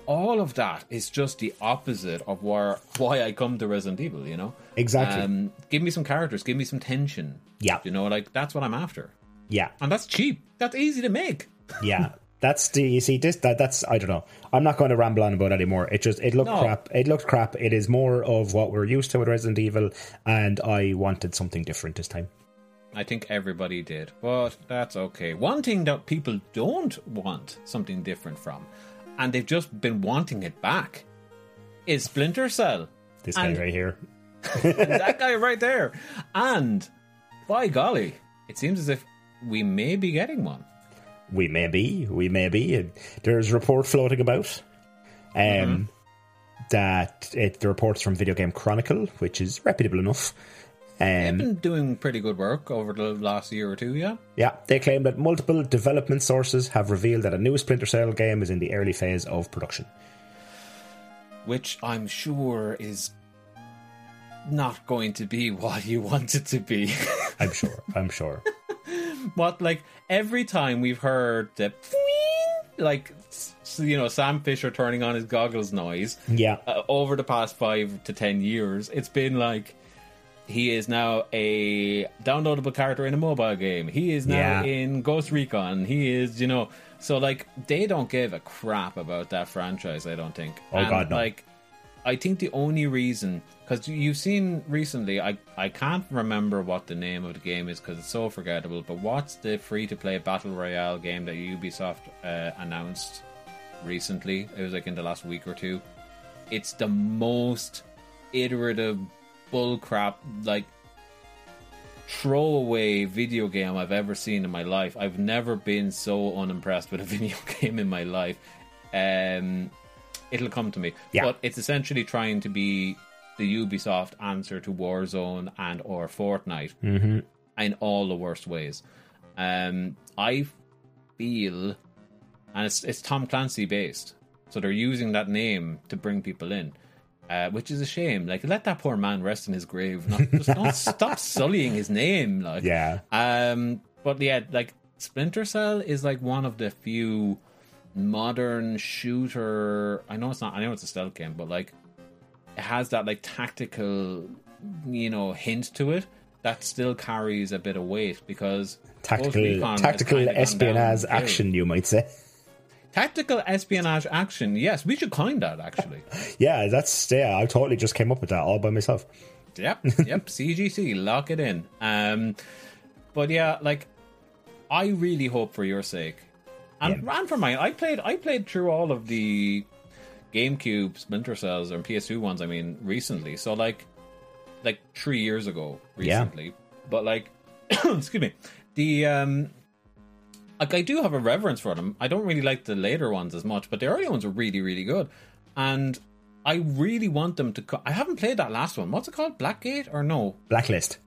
all of that is just the opposite of where why I come to Resident Evil, you know? Exactly. Um, give me some characters, give me some tension. Yeah. You know, like that's what I'm after. yeah, And that's cheap. That's easy to make. yeah. That's the you see this that that's I don't know. I'm not going to ramble on about it anymore. It just it looked No. crap. It looked crap. It is more of what we're used to with Resident Evil, and I wanted something different this time. I think everybody did, but that's okay. One thing that people don't want something different from, and they've just been wanting it back, is Splinter Cell. This guy right here. that guy right there. And by golly, it seems as if we may be getting one. We may be, we may be. And There's a report floating about um, Mm-hmm. that it, the reports from Video Game Chronicle, which is reputable enough. They've Um, been doing pretty good work over the last year or two, yeah. yeah, they claim that multiple development sources have revealed that a new Splinter Cell game is in the early phase of production. Which I'm sure is not going to be what you want it to be. I'm sure. I'm sure. what like every time we've heard the like you know Sam Fisher turning on his goggles noise Yeah. uh, over the past five to ten years, it's been like he is now a downloadable character in a mobile game. He is now Yeah. in Ghost Recon. He is, you know, so like they don't give a crap about that franchise. I don't think. Oh, God, no. Like, I think the only reason because you've seen recently, I I can't remember what the name of the game is because it's so forgettable. But what's the free to play battle royale game that Ubisoft uh, announced recently? It was like in the last week or two. It's the most iterative bullcrap like throwaway video game I've ever seen in my life. I've never been so unimpressed with a video game in my life. Um, it'll come to me. Yeah. But it's essentially trying to be the Ubisoft answer to Warzone and or Fortnite hmm in all the worst ways. Um, I feel, and it's it's Tom Clancy based, so they're using that name to bring people in. uh, which is a shame. Like, let that poor man rest in his grave. Not, just don't stop sullying his name. Like, Yeah. Um, but yeah, like Splinter Cell is like one of the few modern shooter. I know it's not. I know it's a stealth game, but like it has that like tactical, you know, hint to it that still carries a bit of weight because Tactical, tactical espionage action, you might say. Tactical espionage action. Yes, we should coin that actually. Yeah, that's yeah. I totally just came up with that all by myself. Yep, yep. CGC, lock it in. Um, but yeah, like I really hope for your sake, and, and for mine. I played, I played through all of the GameCube Splinter Cells and PS2 ones. I mean, recently. So like, like three years ago, Yeah. recently. But like, excuse me, the um. Like I do have a reverence for them. I don't really like the later ones as much, but the early ones are really, really good. And I really want them to. Co- I haven't played that last one. What's it called? Blackgate or no? Blacklist.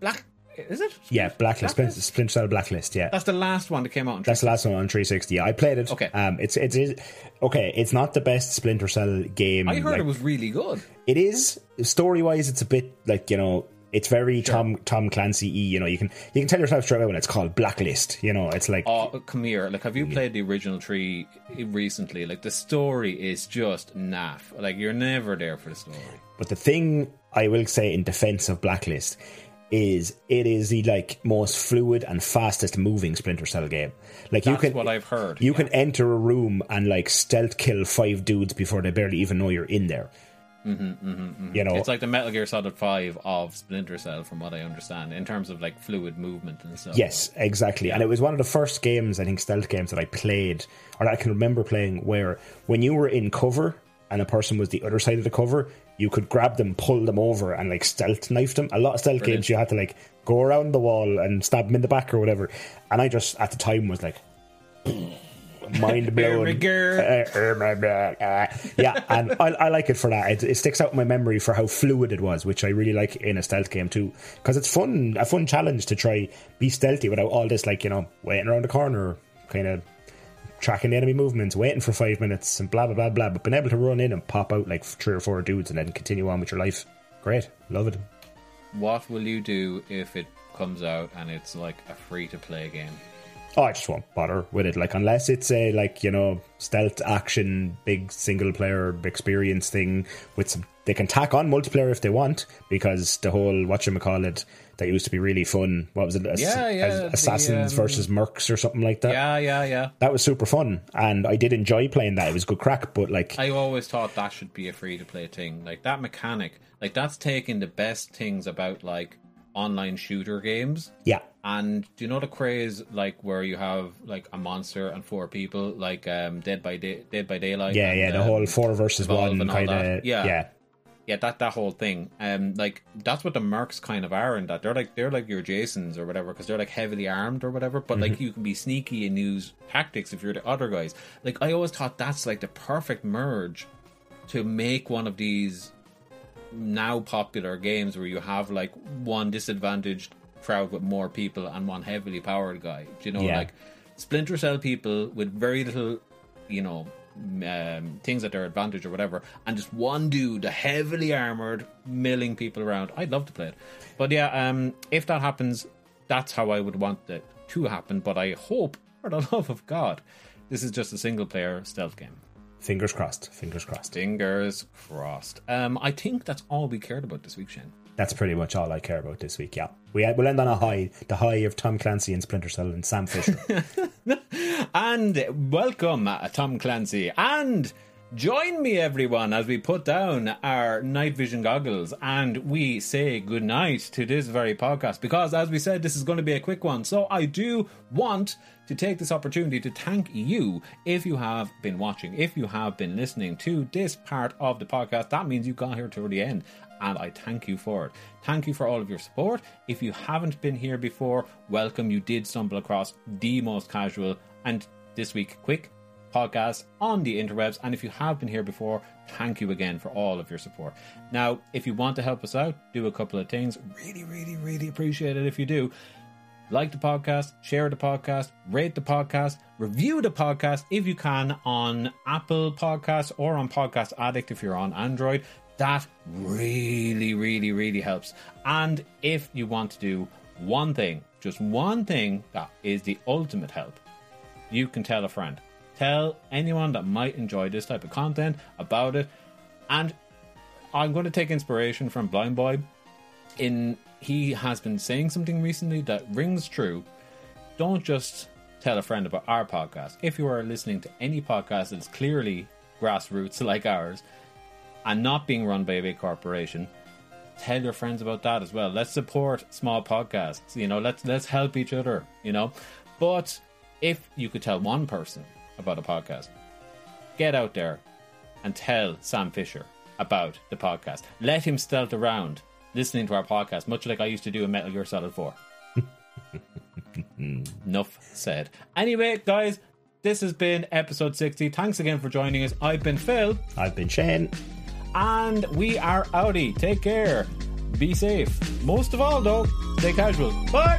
Black is it? Yeah, Blacklist. Splinter, Splinter Cell Blacklist. Yeah. That's the last one that came out. On That's the last one on 360. Yeah, I played it. Okay. Um, it's it's it, okay. It's not the best Splinter Cell game. I heard like- it was really good. It is story wise. It's a bit like you know. It's very Tom Tom Clancy. y. You know, you can you can tell yourself straight away when it's called Blacklist. You know, it's like Oh, come here! Like, have you played the original tree recently? Like, the story is just naff. Like, you're never there for the story. But the thing I will say in defense of Blacklist is it is the like most fluid and fastest moving Splinter Cell game. Like you can what I've heard. you can enter a room and like stealth kill five dudes before they barely even know you're in there. hmm hmm You know- it's like the Metal Gear Solid Five of Splinter Cell, from what I understand, in terms of like fluid movement and stuff. Yes, exactly. And it was one of the first games, I think, stealth games that I played, or that I can remember playing, where when you were in cover and a person was the other side of the cover, you could grab them, pull them over, and like stealth knife them. A lot of stealth Brilliant. games, you had to like go around the wall and stab them in the back or whatever. And I just, at the time, was like, mind blown. Here we my bad. Uh, yeah, and I, I like it for that. It, it sticks out in my memory for how fluid it was, which I really like in a stealth game too. Because it's fun, a fun challenge to try be stealthy without all this, like you know, waiting around the corner, kind of tracking the enemy movements, waiting for five minutes, and blah blah blah blah. But being able to run in and pop out like three or four dudes and then continue on with your life, great, love it. What will you do if it comes out and it's like a free to play game? Oh, I just won't bother with it. Like unless it's a like you know stealth action, big single player experience thing with some. They can tack on multiplayer if they want because the whole what you call it that used to be really fun. What was it? Ass- Yeah, yeah, Ass- the, Assassins um, versus Mercs or something like that. Yeah, yeah, yeah. That was super fun, and I did enjoy playing that. It was good crack, but like I always thought that should be a free to play thing. Like that mechanic, like that's taking the best things about like online shooter games. yeah, And do you know the craze like where you have like a monster and four people, like um Dead by Day, Dead by Daylight? yeah, and, yeah. The um, whole four versus one kind of Yeah. yeah. Yeah, that that whole thing. Um, like that's what the mercs kind of are, in that they're like they're like your Jasons or whatever, because they're like heavily armed or whatever. But like Mhm. you can be sneaky and use tactics if you're the other guys. Like I always thought that's like the perfect merge to make one of these now popular games where you have like one disadvantaged crowd with more people and one heavily powered guy. Do you know, Yeah. like Splinter Cell people with very little, you know, um, things at their advantage or whatever, and just one dude, heavily armored, milling people around. I'd love to play it, but yeah, um, if that happens, that's how I would want it to happen. But I hope, for the love of God, this is just a single player stealth game. Fingers crossed. Fingers crossed. Fingers crossed. Um, I think that's all we cared about this week, Shane. That's pretty much all I care about this week. Yeah, we we'll end on a high, the high of Tom Clancy and Splinter Cell and Sam Fisher. And welcome, uh, Tom Clancy. And join me, everyone, as we put down our night vision goggles and we say goodnight to this very podcast. Because, as we said, this is going to be a quick one. So, I do want to take this opportunity to thank you if you have been watching, if you have been listening to this part of the podcast. That means you got here to the end. And I thank you for it. Thank you for all of your support. If you haven't been here before, welcome. You did stumble across the most casual and this week quick podcast on the interwebs. And if you have been here before, thank you again for all of your support. Now, if you want to help us out, do a couple of things. Really, really, really appreciate it if you do. Like the podcast, share the podcast, rate the podcast, review the podcast if you can on Apple Podcasts or on Podcast Addict if you're on Android. That really, really, really helps. And if you want to do one thing, just one thing that is the ultimate help, you can tell a friend. Tell anyone that might enjoy this type of content about it. And I'm going to take inspiration from Blind Boy. In he has been saying something recently that rings true. Don't just tell a friend about our podcast. If you are listening to any podcast that's clearly grassroots like ours and not being run by a big corporation, tell your friends about that as well. Let's support small podcasts. You know, let's let's help each other. You know, but if you could tell one person about a podcast, get out there and tell Sam Fisher about the podcast. Let him stealth around listening to our podcast, much like I used to do in Metal Gear Solid 4. Enough said. Anyway, guys, this has been episode 60. Thanks again for joining us. I've been Phil. I've been Shane. And we are outie. Take care. Be safe. Most of all, though, stay casual. Bye.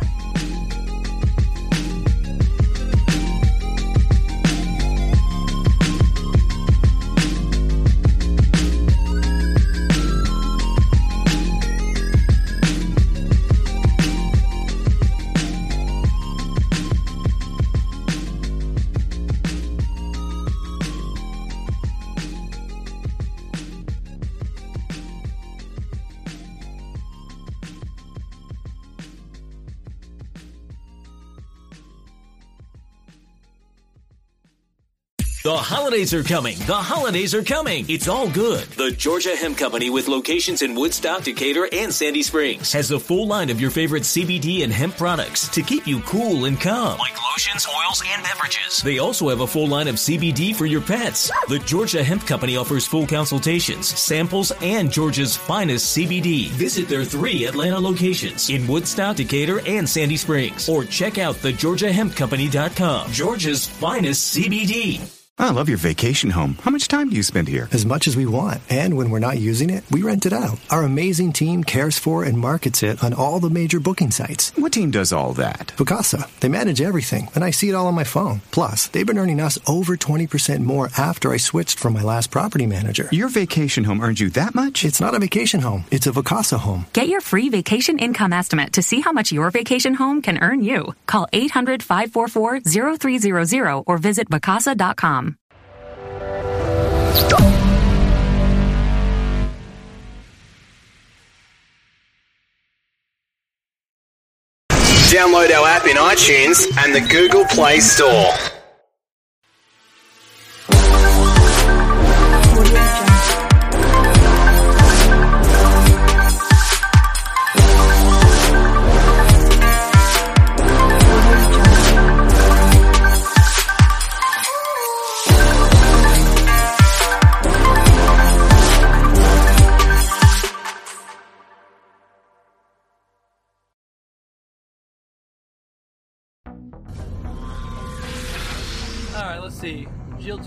The holidays are coming. The holidays are coming. It's all good. The Georgia Hemp Company with locations in Woodstock, Decatur, and Sandy Springs has a full line of your favorite CBD and hemp products to keep you cool and calm. Like lotions, oils, and beverages. They also have a full line of CBD for your pets. The Georgia Hemp Company offers full consultations, samples, and Georgia's finest CBD. Visit their three Atlanta locations in Woodstock, Decatur, and Sandy Springs. Or check out thegeorgiahempcompany.com. Georgia's finest CBD. I love your vacation home. How much time do you spend here? As much as we want. And when we're not using it, we rent it out. Our amazing team cares for and markets it on all the major booking sites. What team does all that? Vacasa. They manage everything, and I see it all on my phone. Plus, they've been earning us over 20% more after I switched from my last property manager. Your vacation home earned you that much? It's not a vacation home, it's a Vacasa home. Get your free vacation income estimate to see how much your vacation home can earn you. Call 800 544 0300 or visit vacasa.com. Download our app in iTunes and the Google Play Store.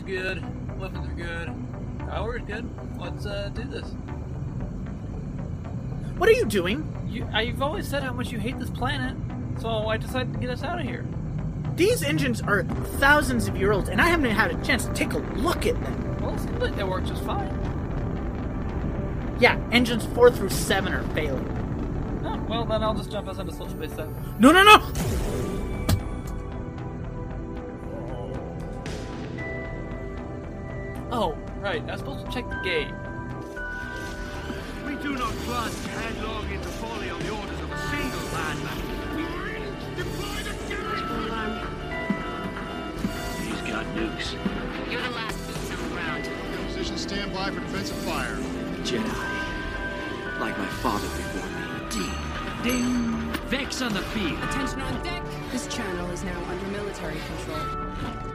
Good. Weapons are good. Power's good. Let's uh, do this. What are you doing? You, you've always said how much you hate this planet, so I decided to get us out of here. These engines are thousands of years old, and I haven't even had a chance to take a look at them. Well, it seems like they work just fine. Yeah, engines 4 through 7 are failing. Oh, well, then I'll just jump us into slip space then. No, no, no! Oh, right. I was supposed to check the gate. We do not plunge headlong into folly on the orders of a single madman. Deploy the cannon! He's got nukes. You're the last boots on the ground. Position standby for defensive fire. Jedi. Like my father before me. Ding! Ding! Vex on the field. Attention on deck. This channel is now under military control.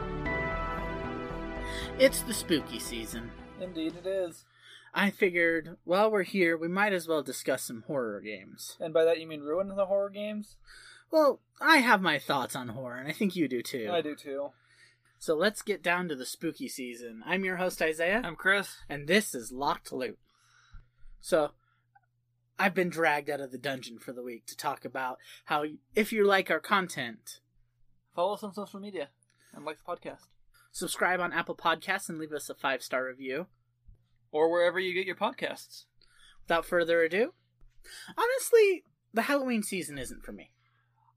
It's the spooky season. Indeed, it is. I figured while we're here, we might as well discuss some horror games. And by that you mean ruin the horror games? Well, I have my thoughts on horror, and I think you do too. I do too. So let's get down to the spooky season. I'm your host, Isaiah. I'm Chris. And this is Locked Loot. So, I've been dragged out of the dungeon for the week to talk about how, if you like our content, follow us on social media and like the podcast. Subscribe on Apple Podcasts and leave us a five star review. Or wherever you get your podcasts. without further ado, honestly, the Halloween season isn't for me.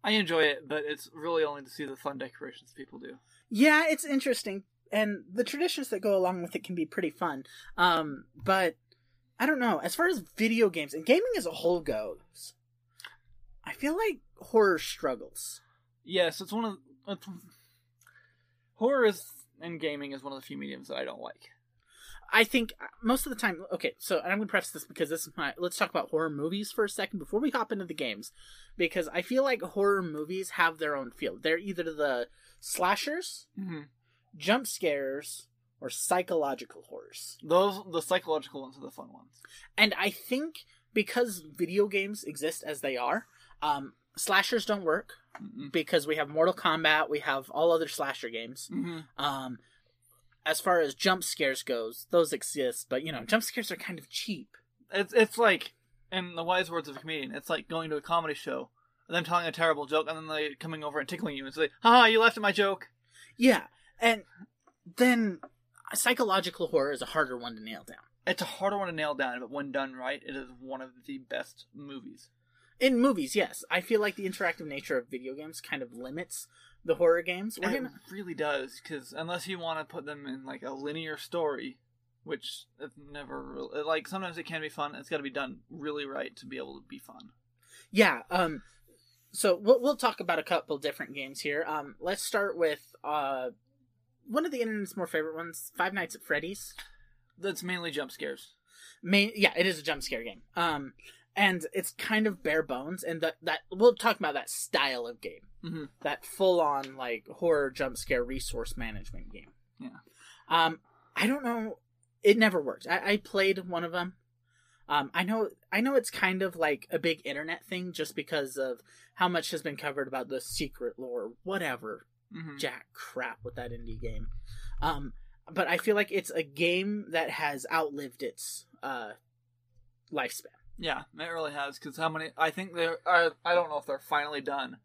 I enjoy it, but it's really only to see the fun decorations people do. Yeah, it's interesting, and the traditions that go along with it can be pretty fun. Um, but I don't know. As far as video games and gaming as a whole goes, I feel like horror struggles. Yes, it's one of it's, horror is and gaming is one of the few mediums that I don't like. I think uh, most of the time. Okay, so and I'm going to preface this because this is my. Let's talk about horror movies for a second before we hop into the games, because I feel like horror movies have their own feel. They're either the slashers, Mhm. jump scares, or psychological horrors. Those the psychological ones are the fun ones. And I think because video games exist as they are, um, slashers don't work because we have Mortal Kombat, we have all other slasher games. Mhm. Um, as far as jump scares goes, those exist, but you know, jump scares are kind of cheap. It's it's like, in the wise words of a comedian, it's like going to a comedy show and then telling a terrible joke and then they coming over and tickling you and say, "Ha, you laughed at my joke." Yeah, and then psychological horror is a harder one to nail down. It's a harder one to nail down, but when done right, it is one of the best movies. In movies, yes, I feel like the interactive nature of video games kind of limits the horror games. We're it gonna, really does, because unless you want to put them in like a linear story, which it never really, like sometimes it can be fun. It's got to be done really right to be able to be fun. yeah. Um, so we'll we'll talk about a couple different games here. Um, let's start with uh, one of the internet's more favorite ones, Five Nights at Freddy's. That's mainly jump scares. Main, yeah, it is a jump scare game. Um, and it's kind of bare bones, and that that we'll talk about that style of game, Mhm. that full on like horror jump scare resource management game. Yeah. Um, I don't know. It never worked. I, I played one of them. Um, I know. I know it's kind of like a big internet thing, just because of how much has been covered about the secret lore, whatever. Mhm. Jack crap with that indie game. Um, but I feel like it's a game that has outlived its uh lifespan. Yeah, it really has. Because how many? I think they're. I, I don't know if they're finally done,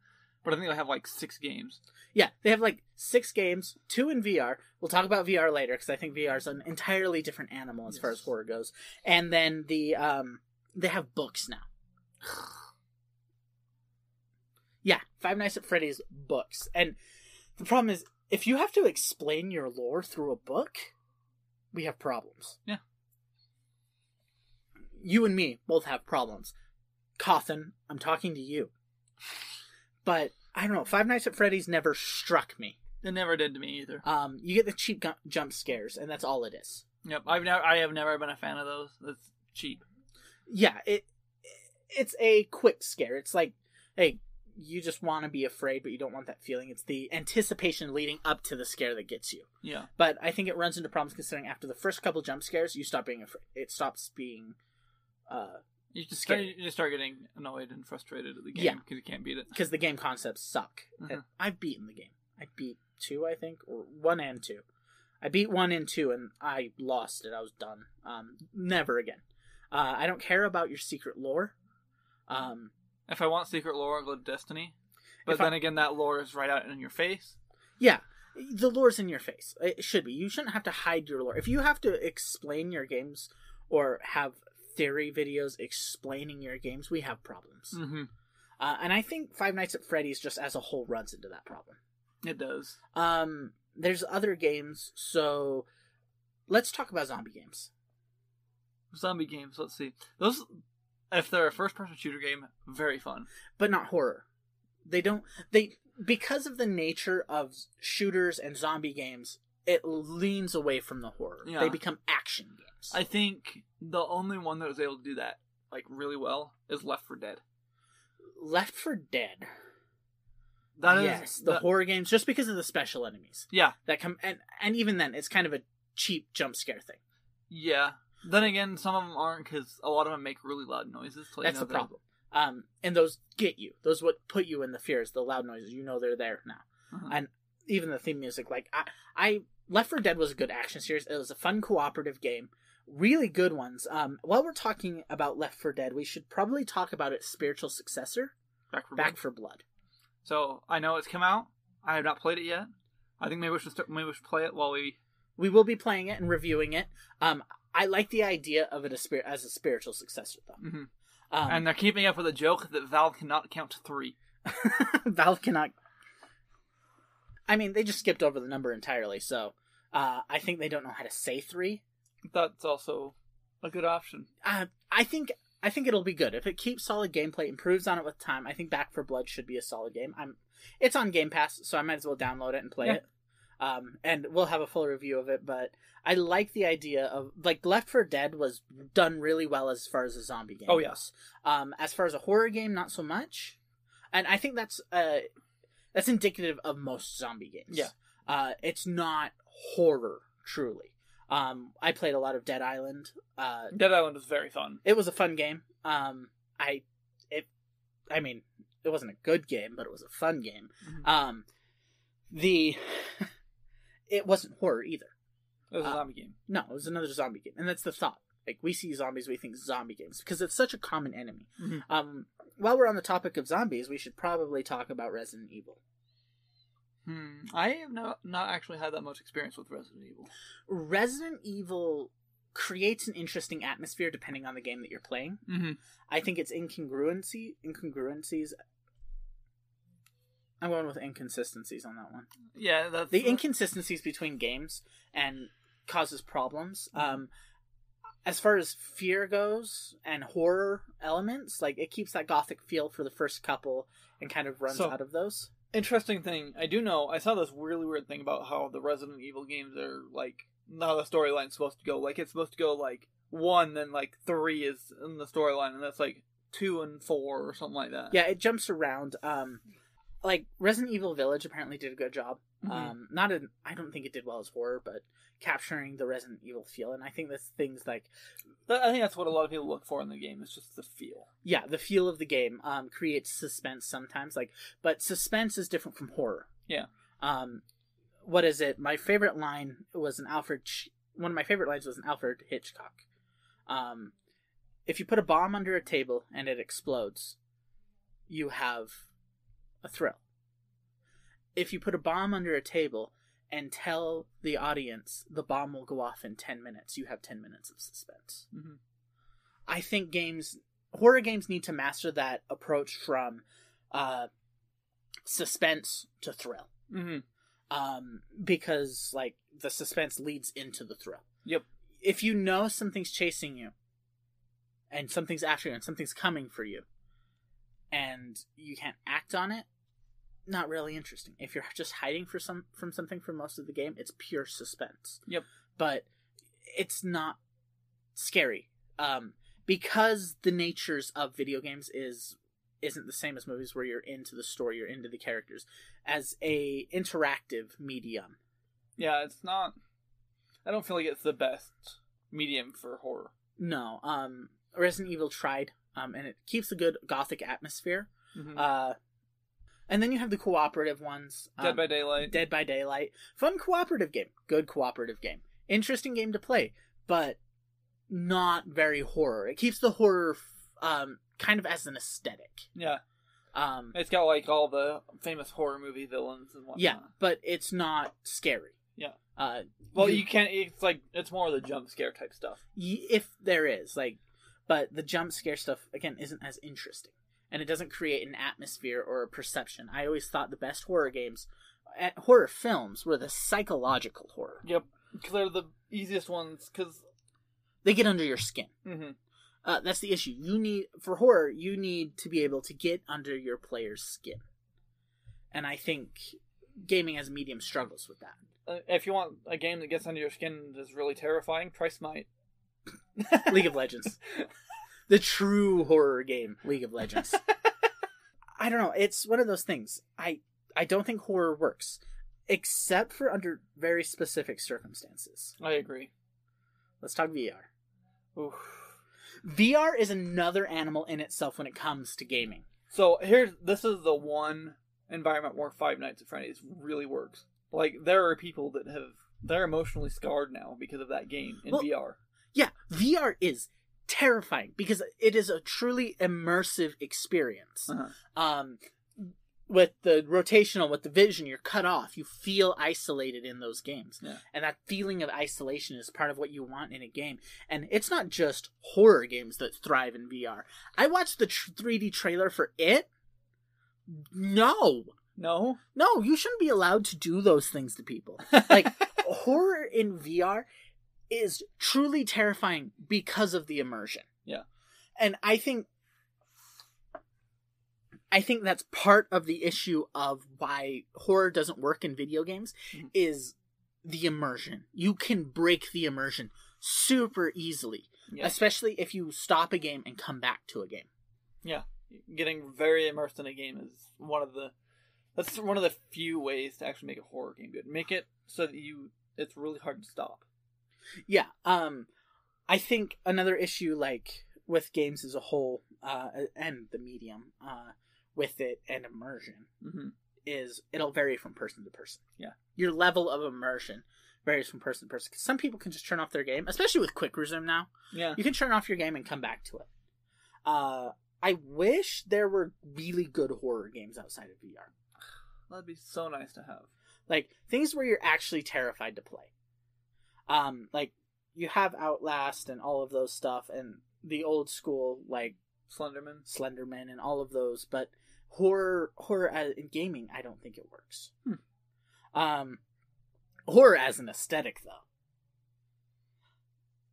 but I think they have like six games. Yeah, they have like six games, two in VR. We'll talk about VR later because I think VR is an entirely different animal as far as horror goes. And then the um, they have books now. yeah, Five Nights at Freddy's books, and the problem is if you have to explain your lore through a book, we have problems. Yeah. You and me both have problems. Cawthon, I'm talking to you. But I don't know. Five Nights at Freddy's never struck me. It never did to me either. Um, you get the cheap gu- jump scares, and that's all it is. Yep, I've never. I have never been a fan of those. That's cheap. Yeah, it it's a quick scare. It's like, hey, you just want to be afraid, but you don't want that feeling. It's the anticipation leading up to the scare that gets you. Yeah. But I think it runs into problems considering after the first couple jump scares, you stop being afraid. It stops being. Uh, You just start, you just start getting annoyed and frustrated at the game Yeah. because you can't beat it. because the game concepts suck. And I've beaten the game. I beat two, I think, or one and two. I beat one and two, and I lost it. I was done. Um, never again. Uh, I don't care about your secret lore. Um, If I want secret lore, I'll go to Destiny. But If I- then again, that lore is right out in your face. yeah, the lore's in your face. It should be. You shouldn't have to hide your lore. If you have to explain your games or have theory videos explaining your games, we have problems. Mm-hmm. Uh, and I think Five Nights at Freddy's just as a whole runs into that problem. It does. Um, there's other games, so let's talk about zombie games. Zombie games. Let's see. Those, if they're a first-person shooter game, very fun. but not horror. They don't they because of the nature of shooters and zombie games, it leans away from the horror. Yeah. They become action games. I think the only one that was able to do that like really well is Left 4 Dead. Left 4 Dead. That is yes, the that- horror games just because of the special enemies Yeah, that come and and even then it's kind of a cheap jump scare thing. yeah. Then again, some of them aren't because a lot of them make really loud noises. to let you That's the they're- problem. Um, and those get you. Those what put you in the fears, the loud noises. You know they're there now. Mhm. And even the theme music, like I, I Left 4 Dead was a good action series. It was a fun cooperative game. Really good ones. Um, while we're talking about Left 4 Dead, we should probably talk about its spiritual successor, Back for Back Blood. for Blood. So I know it's come out. I have not played it yet. I think maybe we should start, maybe we should play it while we. We will be playing it and reviewing it. Um, I like the idea of it as, spir- as a spiritual successor, though. hmm Um, and they're keeping up with a joke that Valve cannot count to three. Valve cannot. I mean, they just skipped over the number entirely, so uh, I think they don't know how to say three. That's also a good option. Uh, I think I think it'll be good if it keeps solid gameplay, improves on it with time. I think Back 4 Blood should be a solid game. I'm, it's on Game Pass, so I might as well download it and play Yeah. it. Um, and we'll have a full review of it. But I like the idea of like Left 4 Dead was done really well as far as a zombie game. Oh, yeah. goes. Um, as far as a horror game, not so much. And I think that's uh, that's indicative of most zombie games. Yeah. Uh, it's not horror truly. Um, I played a lot of Dead Island. Uh, Dead Island was very fun. it was a fun game. Um, I, it, I mean, it wasn't a good game, but it was a fun game. Mm-hmm. Um, the, it wasn't horror either. It was a Uh, zombie game. No, it was another zombie game, and that's the thought. Like we see zombies, we think zombie games because it's such a common enemy. Mhm. Um, while we're on the topic of zombies, we should probably talk about Resident Evil. Hmm. I have no, not actually had that much experience with Resident Evil. Resident Evil creates an interesting atmosphere depending on the game that you're playing. Mm-hmm. I think it's incongruency incongruencies. I'm going with inconsistencies on that one. Yeah, that's The inconsistencies between games and causes problems. Um, as far as fear goes and horror elements, like it keeps that gothic feel for the first couple and kind of runs So- out of those. interesting thing. I do know. I saw this really weird thing about how the Resident Evil games are like how the storyline's supposed to go. Like it's supposed to go like one, then like three is in the storyline, and that's like two and four or something like that. Yeah, it jumps around. Um, like Resident Evil Village apparently did a good job. Mhm. Um, not an I don't think it did well as horror, but capturing the Resident Evil feel, and I think that's things like I think that's what a lot of people look for in the game. It's just the feel. yeah, the feel of the game um, creates suspense sometimes. Like, but suspense is different from horror. Yeah. Um, what is it? My favorite line was an Alfred. Ch- one of my favorite lines was an Alfred Hitchcock. Um, if you put a bomb under a table and it explodes, you have a thrill. If you put a bomb under a table and tell the audience the bomb will go off in 10 minutes, you have 10 minutes of suspense. Mm-hmm. I think games, horror games need to master that approach from uh, suspense to thrill. Mm-hmm. Um, because, like, the suspense leads into the thrill. Yep. If you know something's chasing you, and something's after you, and something's coming for you, and you can't act on it, not really interesting. If you're just hiding for some from something for most of the game, it's pure suspense. Yep. But it's not scary. Um, because the natures of video games is isn't the same as movies where you're into the story, you're into the characters. As a interactive medium, Yeah, it's not. I don't feel like it's the best medium for horror. no. Um, Resident Evil tried, um, and it keeps a good gothic atmosphere. Mhm. Uh, and then you have the cooperative ones. Dead um, by Daylight. Dead by Daylight. Fun cooperative game. Good cooperative game. Interesting game to play, but not very horror. It keeps the horror um, kind of as an aesthetic. Yeah. Um, It's got like all the famous horror movie villains and whatnot. yeah, but it's not scary. Yeah. Uh, Well, you- you can't. It's like it's more of the jump scare type stuff. y- if there is like but the jump scare stuff again isn't as interesting and it doesn't create an atmosphere or a perception i always thought the best horror games uh, horror films were the psychological horror Yep, because they're the easiest ones. Because they get under your skin Mhm. uh, that's the issue you need for horror you need to be able to get under your player's skin and i think gaming as a medium struggles with that uh, if you want a game that gets under your skin that's really terrifying, try Smite. League of Legends. the true horror game, League of Legends. I don't know. It's one of those things. I I don't think horror works, except for under very specific circumstances. I agree. Let's talk VR. Oof. VR is another animal in itself when it comes to gaming. So here's this is the one environment where Five Nights at Freddy's really works. Like there are people that have they're emotionally scarred now because of that game in Well, VR. Yeah, VR is terrifying because it is a truly immersive experience. Uh-huh. Um, with the rotational, with the vision, you're cut off. You feel isolated in those games. Yeah. And that feeling of isolation is part of what you want in a game. And it's not just horror games that thrive in VR. I watched the tr- 3D trailer for it. No. No. No, you shouldn't be allowed to do those things to people. Like horror in VR is truly terrifying because of the immersion. Yeah. And I think I think that's part of the issue of why horror doesn't work in video games Mm-hmm. is the immersion. You can break the immersion super easily, Yeah. especially if you stop a game and come back to a game. Yeah, getting very immersed in a game is one of the that's one of the few ways to actually make a horror game good. Make it so that you it's really hard to stop. Yeah, um I think another issue like with games as a whole uh and the medium uh with it and immersion Mhm. is it'll vary from person to person. Yeah. Your level of immersion varies from person to person. 'Cause some people can just turn off their game, especially with quick resume now. Yeah. You can turn off your game and come back to it. Uh I wish there were really good horror games outside of VR. That'd be so nice to have. Like things where you're actually terrified to play. Um like you have Outlast and all of those stuff and the old school like Slenderman. Slenderman and all of those, but horror horror as, in gaming, I don't think it works. Um, horror as an aesthetic, though.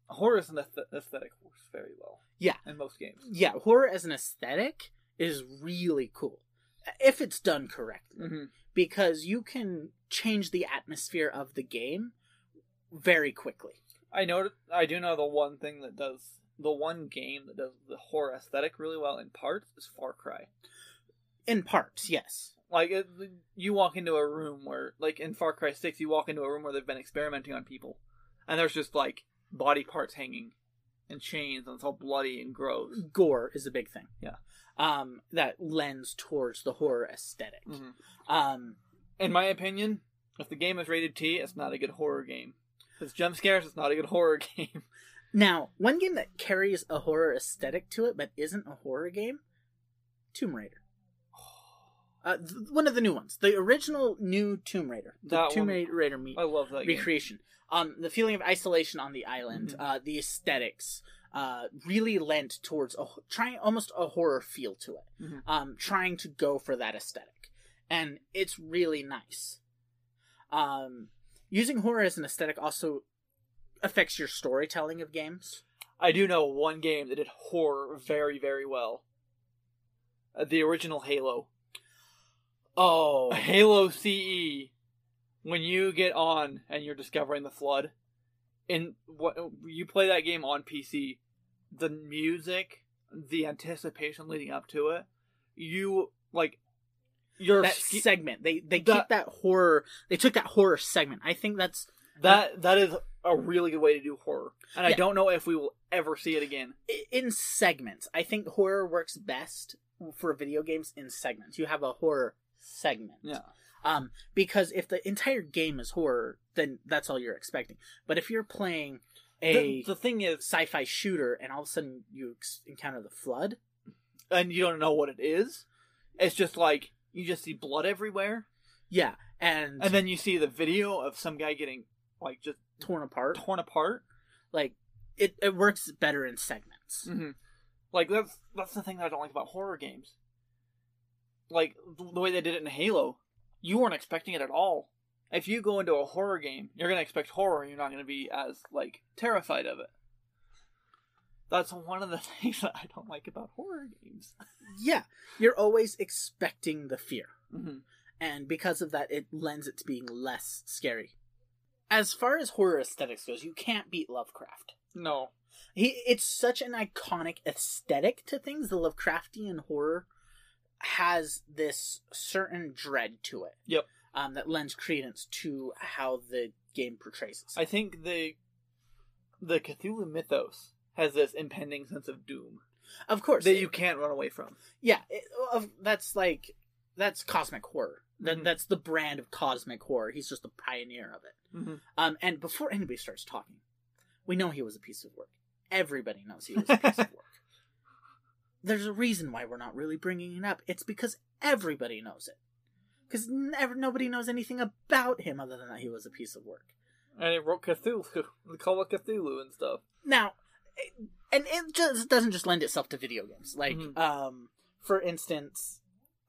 Horror as an aesthetic works very well. Yeah. In most games. Yeah, horror as an aesthetic is really cool if it's done correctly, Mhm. because you can change the atmosphere of the game very quickly. I know I do know the one thing that does the one game that does the horror aesthetic really well in parts is Far Cry. In parts, yes. Like it, you walk into a room where, like in Far Cry Six, you walk into a room where they've been experimenting on people, and there's just like body parts hanging, and chains, and it's all bloody and gross. Gore is a big thing. Yeah. Um, that lends towards the horror esthetic Mhm. Um, in my opinion, if the game is rated T, it's not a good horror game. It's jump scares, it's not a good horror game. Now, one game that carries a horror aesthetic to it but isn't a horror game, Tomb Raider. Uh, th- one of the new ones, the original new Tomb Raider, the That Tomb one- Raider me- I love that game. recreation. Um, the feeling of isolation on the island, Mhm. uh, the aesthetics, uh, really lent towards a trying almost a horror feel to it. Mhm. Um, trying to go for that aesthetic, and it's really nice. Um, using horror as an aesthetic also affects your storytelling of games. I do know one game that did horror very, very well. Uh, the original Halo. Oh, Halo CE. When you get on and you're discovering the flood, in what you play that game on PC, the music, the anticipation leading up to it, you like your that segment. They they That- keep that horror. They took that horror segment. I think that's that that is a really good way to do horror, and I don't know if we will ever see it again. in segments. I think horror works best for video games in segments. You have a horror segment. Yeah. Um, because if the entire game is horror, then that's all you're expecting. But if you're playing a The, the thing is, sci-fi shooter and all of a sudden you ex- encounter the flood, and you don't know what it is, it's just like you just see blood everywhere, yeah, and and then you see the video of some guy getting like just torn apart, torn apart. like it, it works better in segments. hmm Like that's that's the thing that I don't like about horror games. Like the the way they did it in Halo, you weren't expecting it at all. If you go into a horror game, you're gonna expect horror. You're not gonna be as like terrified of it. That's one of the things that I don't like about horror games. Yeah, you're always expecting the fear. Mhm. and because of that, it lends it to being less scary. As far as horror aesthetics goes, you can't beat Lovecraft. No, He, it's such an iconic aesthetic to things. The Lovecraftian horror has this certain dread to it. Yep. Um, that lends credence to how the game portrays it. I think the the Cthulhu mythos has this impending sense of doom Of course, that you can't run away from. Yeah, it, of that's like that's cosmic horror. That Mhm. that's the brand of cosmic horror. He's just the pioneer of it. Mhm. Um, and before anybody starts talking, we know he was a piece of work. Everybody knows he was a piece of work. there's a reason why we're not really bringing it up. It's because everybody knows it. Because never nobody knows anything about him other than that he was a piece of work. And he wrote Cthulhu, the Call of Cthulhu and stuff. Now, and it just doesn't just lend itself to video games. Like, Mhm. um, for instance,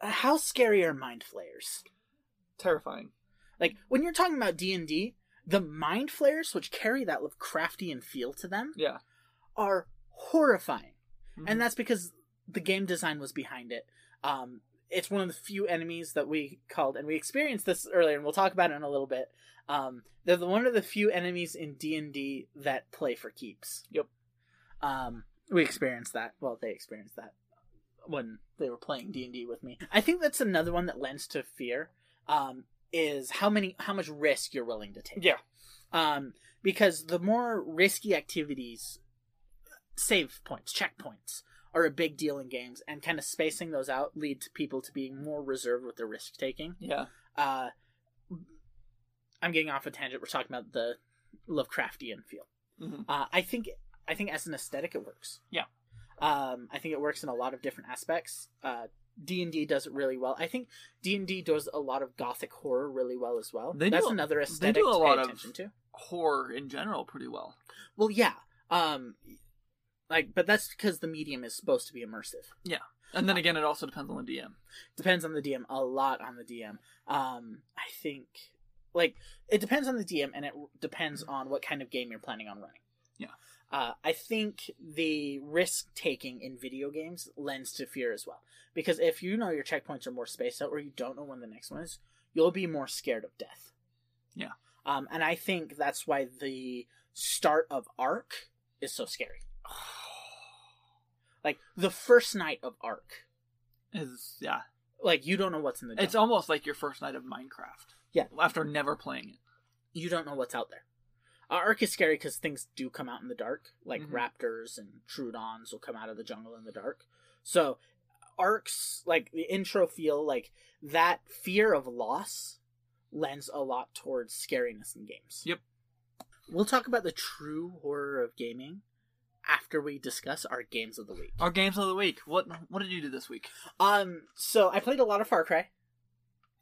how scary are mind flayers? Terrifying. Like when you're talking about D and D, the mind flayers, which carry that Lovecraftian feel to them, Yeah. are horrifying, Mhm. and that's because the game design was behind it. Um, it's one of the few enemies that we called, and we experienced this earlier, and we'll talk about it in a little bit. Um, they're the, one of the few enemies in D and D that play for keeps. Yep. Um, we experienced that. Well, they experienced that when they were playing D and D with me. I think that's another one that lends to fear. Um, is how many how much risk you're willing to take. Yeah. Um, because the more risky activities, save points, checkpoints, are a big deal in games, and kind of spacing those out lead to people to being more reserved with their risk taking. Yeah. Uh, I'm getting off a tangent. We're talking about the Lovecraftian feel. Mhm. Uh, I think I think as an aesthetic, it works. Yeah. Um, I think it works in a lot of different aspects. Uh, D and D does it really well. I think D and D does a lot of gothic horror really well as well. They That's do, another They aesthetic do a to lot pay of attention to. horror in general pretty well. Well, yeah. Um, like, but that's because the medium is supposed to be immersive. Yeah. And then again, it also depends on the DM. Depends on the DM a lot on the DM. Um, I think like it depends on the DM and it depends on what kind of game you're planning on running. Yeah. Uh, I think the risk taking in video games lends to fear as well. Because if you know your checkpoints are more spaced out or you don't know when the next one is, you'll be more scared of death. Yeah. Um, and I think that's why the start of Ark is so scary. like the first night of Ark, Is yeah. like you don't know what's in the. It's almost like your first night of Minecraft. Yeah. After never playing it. you don't know what's out there. Uh, Ark is scary because things do come out in the dark, like Mhm. raptors and Troodons will come out of the jungle in the dark. So, Ark's like the intro feel like that fear of loss lends a lot towards scariness in games. Yep. We'll talk about the true horror of gaming after we discuss our games of the week. Our games of the week. What what did you do this week? Um, so I played a lot of Far Cry.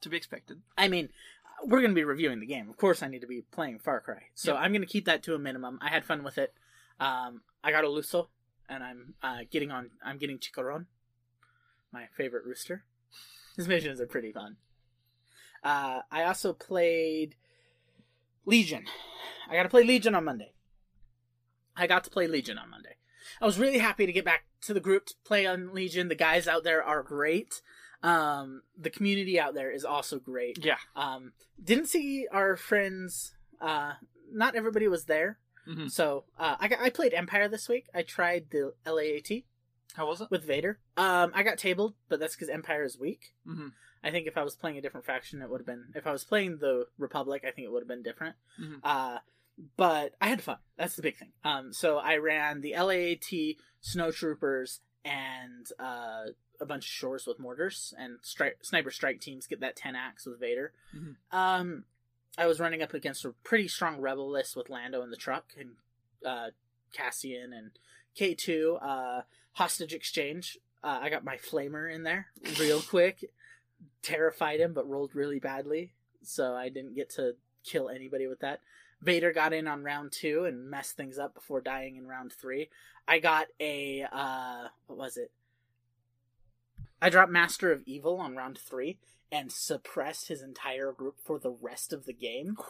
To be expected. I mean, we're going to be reviewing the game. Of course, I need to be playing Far Cry. So Yep. I'm going to keep that to a minimum. I had fun with it. Um, I got a Luso, and I'm uh, getting on. I'm getting Chicharrón, my favorite rooster. His missions are pretty fun. Uh, I also played Legion. I got to play Legion on Monday. I got to play Legion on Monday. I was really happy to get back to the group to play on Legion. The guys out there are great. Um, the community out there is also great. Yeah. Um, didn't see our friends. Uh, not everybody was there. Mhm. So uh, I got, I played Empire this week. I tried the LAAT How was it? with Vader. Um, I got tabled, but that's because Empire is weak. Mm-hmm. I think if I was playing a different faction, it would have been. If I was playing the Republic, I think it would have been different. Mhm. Uh, but I had fun. That's the big thing. Um, so I ran the LAAT, snowtroopers, and uh, a bunch of shores with mortars and stri- sniper strike teams get that ten axe with Vader. Mhm. Um, I was running up against a pretty strong rebel list with Lando in the truck and uh, Cassian and K two. Uh, hostage exchange. Uh, I got my flamer in there real quick. Terrified him, but rolled really badly, so I didn't get to kill anybody with that. Vader got in on round two and messed things up before dying in round three. I got a uh, what was it? I dropped Master of Evil on round three and suppressed his entire group for the rest of the game.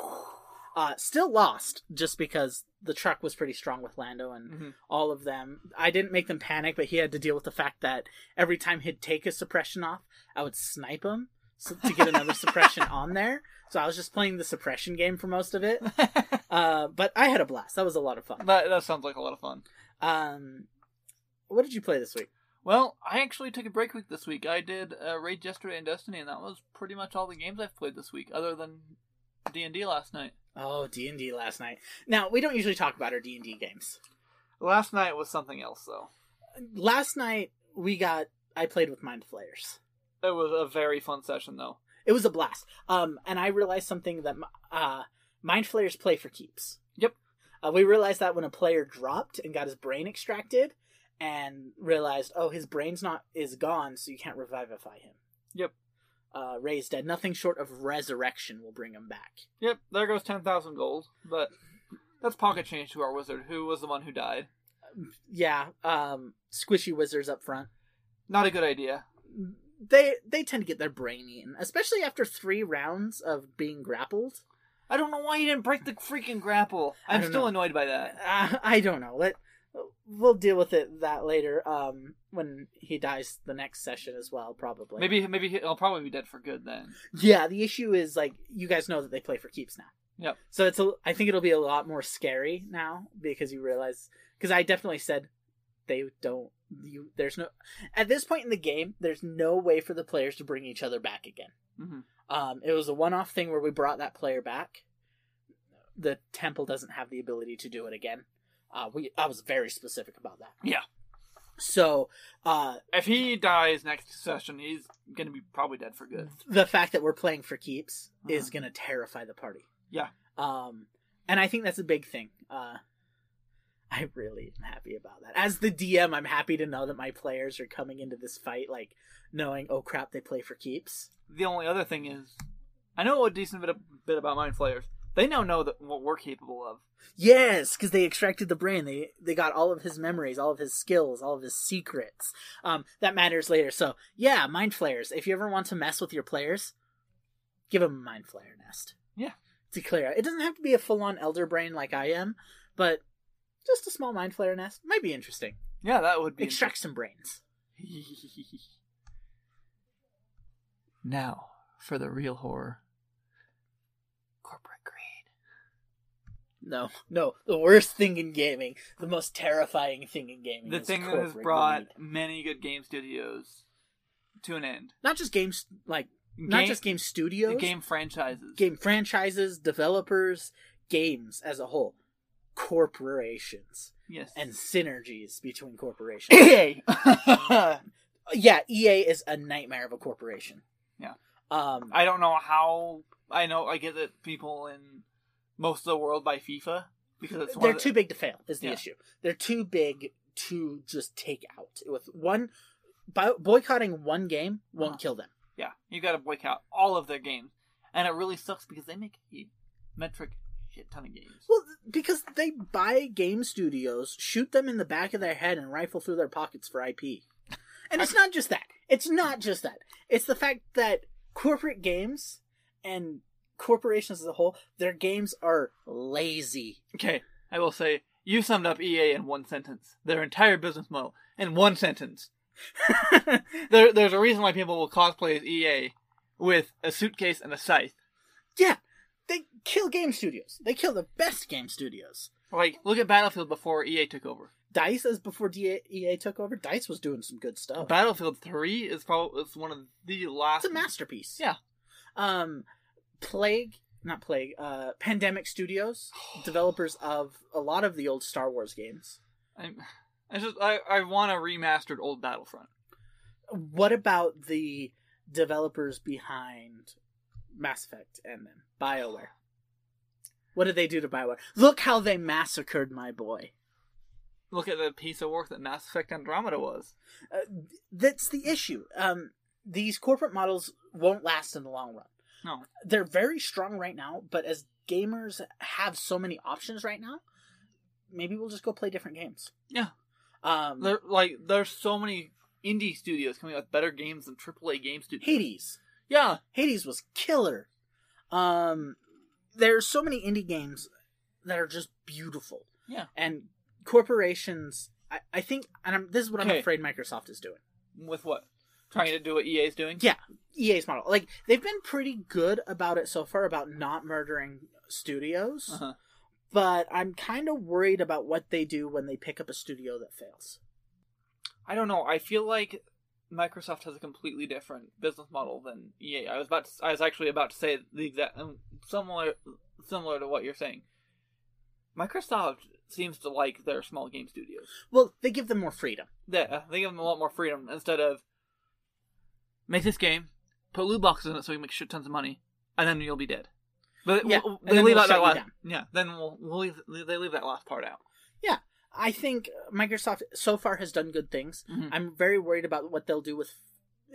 Uh, still lost just because the truck was pretty strong with Lando and Mhm. all of them. I didn't make them panic, but he had to deal with the fact that every time he'd take a suppression off, I would snipe him so, to get another suppression on there. So I was just playing the suppression game for most of it. Uh, but I had a blast. That was a lot of fun. That that sounds like a lot of fun. Um, what did you play this week? Well, I actually took a break week this week. I did uh, Raid yesterday and Destiny, and that was pretty much all the games I've played this week, other than D and D last night. Oh, D and D last night. Now we don't usually talk about our D and D games. Last night was something else, though. Last night we got. I played with Mind Flayers. It was a very fun session, though. It was a blast. Um, and I realized something that uh, Mind Flayers play for keeps. Yep. Uh, we realized that when a player dropped and got his brain extracted, and realized, oh, his brain's not is gone, so you can't revivify him. Yep. Uh, Ray's dead. Nothing short of resurrection will bring him back. Yep, there goes 10,000 gold. But that's pocket change to our wizard, who was the one who died. Yeah, um, squishy wizards up front. Not a good idea. They they tend to get their brain eaten, especially after three rounds of being grappled. I don't know why he didn't break the freaking grapple. I'm still know. annoyed by that. Uh, I don't know. Let we'll deal with it that later. Um, when he dies the next session as well, probably. Maybe maybe he'll probably be dead for good then. Yeah, the issue is like you guys know that they play for keeps now. Yep. So it's a, I think it'll be a lot more scary now because you realize because I definitely said they don't you there's no at this point in the game there's no way for the players to bring each other back again. hmm Um, it was a one-off thing where we brought that player back. The temple doesn't have the ability to do it again. Uh, we I was very specific about that. Yeah. So, uh, If he dies next session, he's gonna be probably dead for good. the fact that we're playing for keeps Uh-huh. is going to terrify the party. Yeah. Um, and I think that's a big thing. Uh, I really am happy about that. As the DM, I'm happy to know that my players are coming into this fight like knowing, oh crap, they play for keeps. The only other thing is, I know a decent bit, bit about mind flayers. They now know that what we're capable of. Yes, because they extracted the brain. They they got all of his memories, all of his skills, all of his secrets. Um, that matters later. So yeah, mind flayers. If you ever want to mess with your players, give them a mind flayer nest. Yeah. To clear out. It doesn't have to be a full on elder brain like I am, but just a small mind flayer nest might be interesting. Yeah, that would be Extract some brains. now for the real horror. No, no. The worst thing in gaming, the most terrifying thing in gaming, The thing that has brought greed. many good game studios to an end. not just games like not just game studios, Game franchises. game franchises, developers, games as a whole, corporations, Yes. and synergies between corporations. EA. yeah, EA is a nightmare of a corporation. Yeah. Um, I don't know how. I know. I get that people in most of the world by FIFA because it's they're the- too big to fail. Is the Yeah. issue? They're too big to just take out with one. Boy- boycotting one game won't Uh-huh. kill them. Yeah, you got to boycott all of their games, and it really sucks because they make a metric shit ton of games. Well, because they buy game studios, shoot them in the back of their head, and rifle through their pockets for IP. And it's not just that. It's not just that. It's the fact that corporate games and corporations as a whole, their games are lazy. Okay, I will say you summed up EA in one sentence. Their entire business model in one sentence. there, there's a reason why people will cosplay as EA with a suitcase and a scythe. Yeah, they kill game studios. They kill the best game studios. Like, look at Battlefield before EA took over. Dice, as before DA, EA took over, Dice was doing some good stuff. Battlefield 3 is probably is one of the last. It's a masterpiece. Yeah. Um, Plague, not Plague, uh, Pandemic Studios, developers of a lot of the old Star Wars games. I'm, I just I, I want a remastered old Battlefront. What about the developers behind Mass Effect and then BioWare? What did they do to BioWare? Look how they massacred my boy. Look at the piece of work that Mass Effect Andromeda was. Uh, that's the issue. Um, these corporate models won't last in the long run. No. They're very strong right now, but as gamers have so many options right now, maybe we'll just go play different games. Yeah. Um, There like there's so many indie studios coming out with better games than AAA game studios. Hades. Yeah. Hades was killer. Um, there's so many indie games that are just beautiful. Yeah. And corporations, I, I think, and I'm, this is what I'm afraid Microsoft is doing. With what? Trying to do what EA is doing? Yeah, EA's model. Like they've been pretty good about it so far about not murdering studios. Uh-huh. But I'm kind of worried about what they do when they pick up a studio that fails. I don't know. I feel like Microsoft has a completely different business model than EA. I was about to, I was actually about to say the exact um, similar similar to what you're saying. Microsoft seems to like their small game studios. Well, they give them more freedom. Yeah, they give them a lot more freedom instead of make this game, put loot boxes in it so we make shit tons of money, and then you'll be dead. But Yeah, we'll- they then leave we'll out that last, down. yeah. Then we'll, we'll leave, they leave that last part out. Yeah. I think Microsoft so far has done good things. Mhm. I'm very worried about what they'll do with,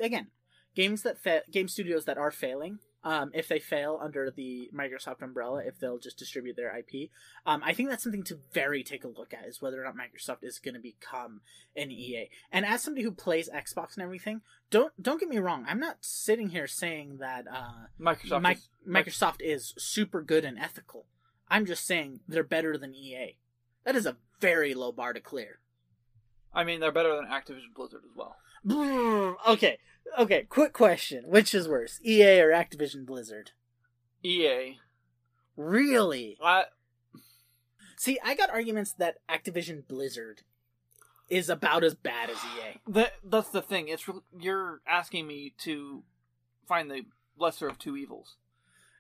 again, games that fa- game studios that are failing. Um, if they fail under the Microsoft umbrella, if they'll just distribute their IP, um, I think that's something to very take a look at is whether or not Microsoft is going to become an EA. And as somebody who plays Xbox and everything, don't don't get me wrong. I'm not sitting here saying that uh, Microsoft Mi- is- Microsoft is super good and ethical. I'm just saying they're better than EA. That is a very low bar to clear. I mean, they're better than Activision Blizzard as well. Okay, okay. Quick question: Which is worse, EA or Activision Blizzard? EA. Really? I See, I got arguments that Activision Blizzard is about as bad as EA. that that's the thing. It's re- you're asking me to find the lesser of two evils,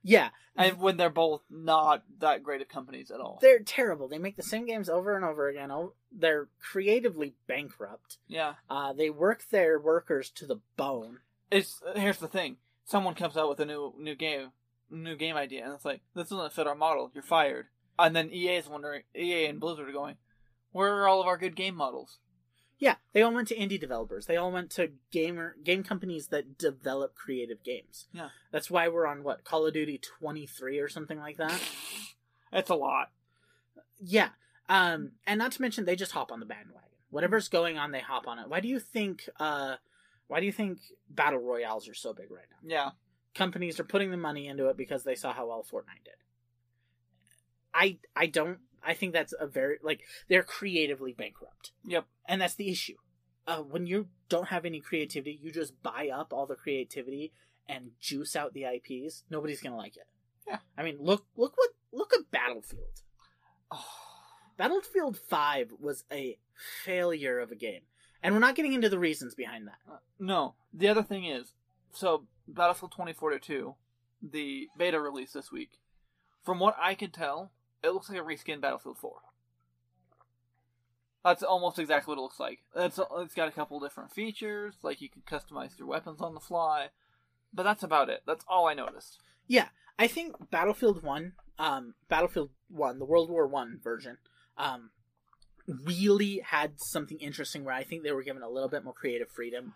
Yeah, and when they're both not that great of companies at all. they're terrible. They make the same games over and over again. Oh, They're creatively bankrupt. Yeah. Uh, they work their workers to the bone. It's here's the thing. Someone comes out with a new new game, new game idea, and it's like this doesn't fit our model. You're fired. And then EA is wondering, EA and Blizzard are going, where are all of our good game models? Yeah, they all went to indie developers. They all went to gamer game companies that develop creative games. Yeah. That's why we're on what Call of Duty 23 or something like that. It's a lot. Yeah. Um and not to mention they just hop on the bandwagon. Whatever's going on they hop on it. Why do you think uh why do you think battle royales are so big right now? Yeah. Companies are putting the money into it because they saw how well Fortnite did. I I don't I think that's a very like they're creatively bankrupt. Yep. And that's the issue. Uh, when you don't have any creativity, you just buy up all the creativity and juice out the IPs. Nobody's gonna like it. Yeah. I mean, look, look what, look at Battlefield. Oh, Battlefield Five was a failure of a game, and we're not getting into the reasons behind that. No. The other thing is, so Battlefield 2042, the beta release this week, from what I can tell, it looks like a reskin Battlefield 4. That's almost exactly what it looks like. It's it's got a couple different features, like you can customize your weapons on the fly, but that's about it. That's all I noticed. Yeah, I think Battlefield One, um, Battlefield One, the World War One version, um, really had something interesting where I think they were given a little bit more creative freedom.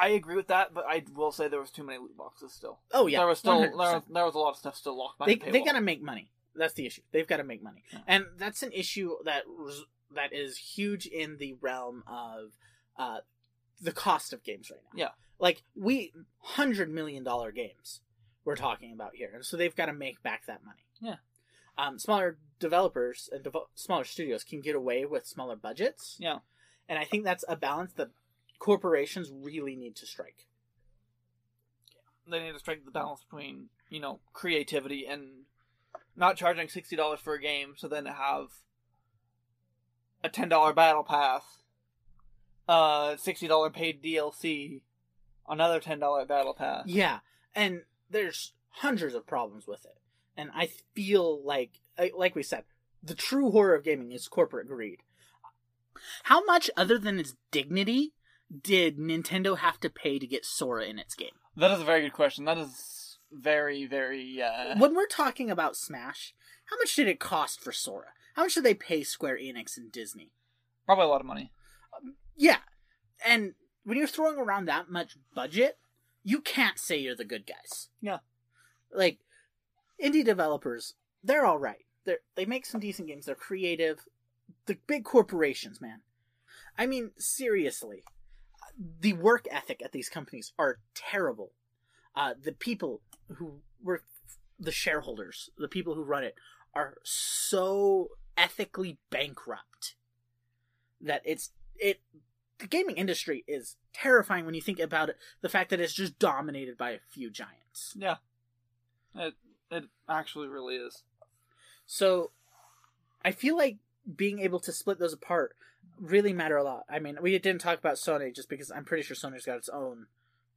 I agree with that, but I will say there was too many loot boxes still. Oh yeah, there was still there was, there was a lot of stuff still locked they behind they the paywall. got to make money. That's the issue. They've got to make money, and that's an issue that that is huge in the realm of uh, the cost of games right now. Yeah. like we hundred million dollar games we're talking about here, and so they've got to make back that money. Yeah. Um, smaller developers and devo- smaller studios can get away with smaller budgets. Yeah. and I think that's a balance that corporations really need to strike. Yeah. They need to strike the balance between you know creativity and not charging sixty dollars for a game, so then have a ten dollar battle pass, uh, sixty dollar paid DLC, another ten dollar battle pass. Yeah, and there's hundreds of problems with it, and I feel like, like we said, the true horror of gaming is corporate greed. How much, other than its dignity, did Nintendo have to pay to get Sora in its game? That is a very good question. That is very very. Uh... When we're talking about Smash, how much did it cost for Sora? How much did they pay Square Enix and Disney? Probably a lot of money. Yeah, and when you're throwing around that much budget, you can't say you're the good guys. Yeah. Like indie developers, they're all right. They they make some decent games. They're creative. The big corporations, man. I mean, seriously, the work ethic at these companies are terrible. Uh, the people who were the shareholders, the people who run it, are so ethically bankrupt that it's it. The gaming industry is terrifying when you think about it. The fact that it's just dominated by a few giants. Yeah. It it actually really is. So, I feel like being able to split those apart really matter a lot. I mean, we didn't talk about Sony just because I'm pretty sure Sony's got its own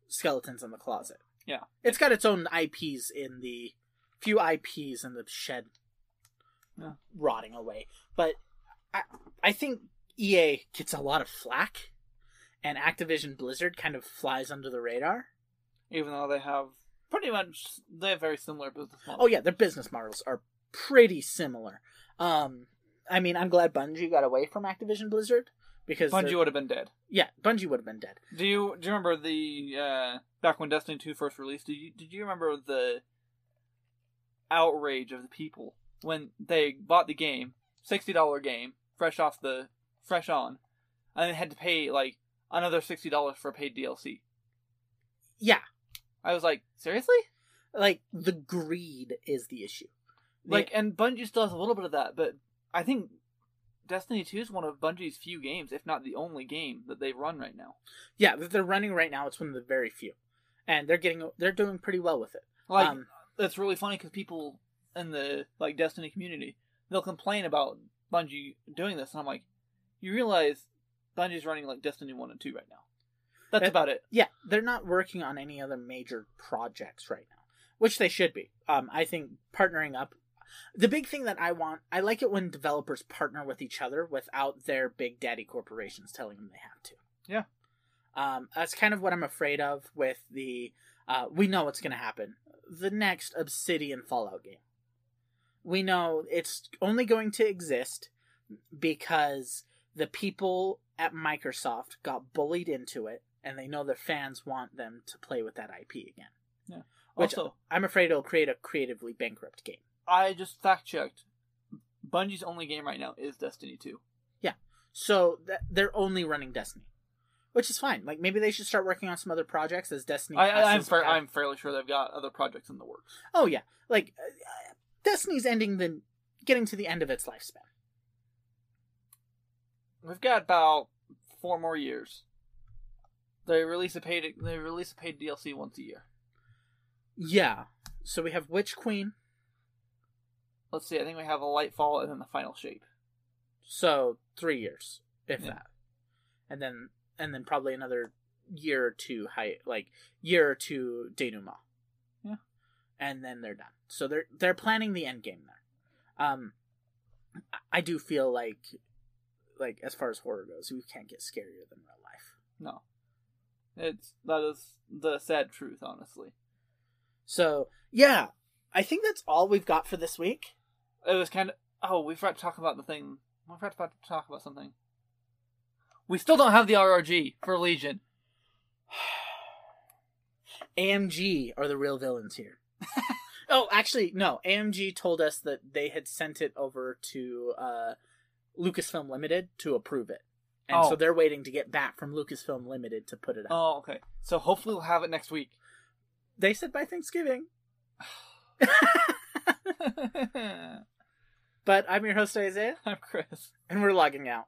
skeletons in the closet. Yeah. It's got its own IPs in the few IPs in the shed Yeah. rotting away. But I I think EA gets a lot of flack and Activision Blizzard kind of flies under the radar. Even though they have pretty much they have very similar business models. Oh yeah, their business models are pretty similar. Um I mean, I'm glad Bungie got away from Activision Blizzard because Bungie they're- would have been dead. Yeah, Bungie would have been dead. Do you do you remember the uh, back when Destiny two first released? Did you did you remember the outrage of the people when they bought the game, sixty dollar game, fresh off the fresh on, and then had to pay like another sixty dollars for a paid DLC? Yeah, I was like, seriously? like the greed is the issue. The- Like, and Bungie still has a little bit of that, but I think Destiny two is one of Bungie's few games, if not the only game that they run right now. yeah, that they're running right now. It's one of the very few, and they're getting they're doing pretty well with it. Like Um, that's really funny because people in the like Destiny community they'll complain about Bungie doing this, and I'm like, you realize Bungie's running like Destiny one and two right now. That's about it. Yeah, they're not working on any other major projects right now, which they should be. Um, I think partnering up. The big thing that I want, I like it when developers partner with each other without their big daddy corporations telling them they have to. Yeah. Um, that's kind of what I'm afraid of with the. Uh, we know what's going to happen. The next Obsidian Fallout game. We know it's only going to exist because the people at Microsoft got bullied into it, and they know their fans want them to play with that IP again. Yeah. Which Also- I'm afraid it'll create a creatively bankrupt game. I just fact checked. Bungie's only game right now is Destiny two. Yeah. So th- they're only running Destiny, which is fine. Like maybe they should start working on some other projects as Destiny. I, I, I'm fairly sure they've got other projects in the works. Oh yeah, like uh, Destiny's ending the getting to the end of its lifespan. We've got about four more years. They release a paid they release a paid DLC once a year. Yeah. So we have Witch Queen. Let's see. I think we have a Lightfall and then the final shape. So three years, if Yeah. that, and then and then probably another year or two high, like year or two denouement. Yeah. and then they're done. So they're they're planning the end game there. Um, I- I do feel like, like as far as horror goes, we can't get scarier than real life. No, it's that is the sad truth, honestly. So yeah, I think that's all we've got for this week. It was kind of oh, we forgot to talk about the thing. We forgot to talk about something. We still don't have the RRG for Legion. AMG are the real villains here. oh, actually, no. AMG told us that they had sent it over to uh, Lucasfilm Limited to approve it, and Oh. so they're waiting to get back from Lucasfilm Limited to put it out. Oh, okay. So hopefully we'll have it next week. They said by Thanksgiving. but I'm your host Isaiah, I'm Chris. and we're logging out.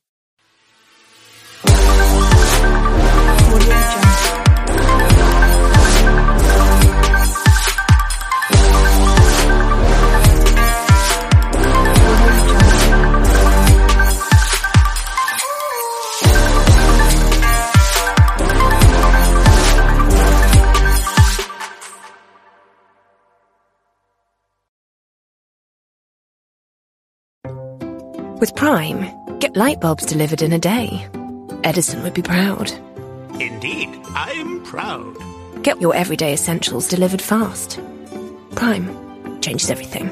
With Prime, get light bulbs delivered in a day. Edison would be proud. Indeed, I'm proud. Get your everyday essentials delivered fast. Prime changes everything.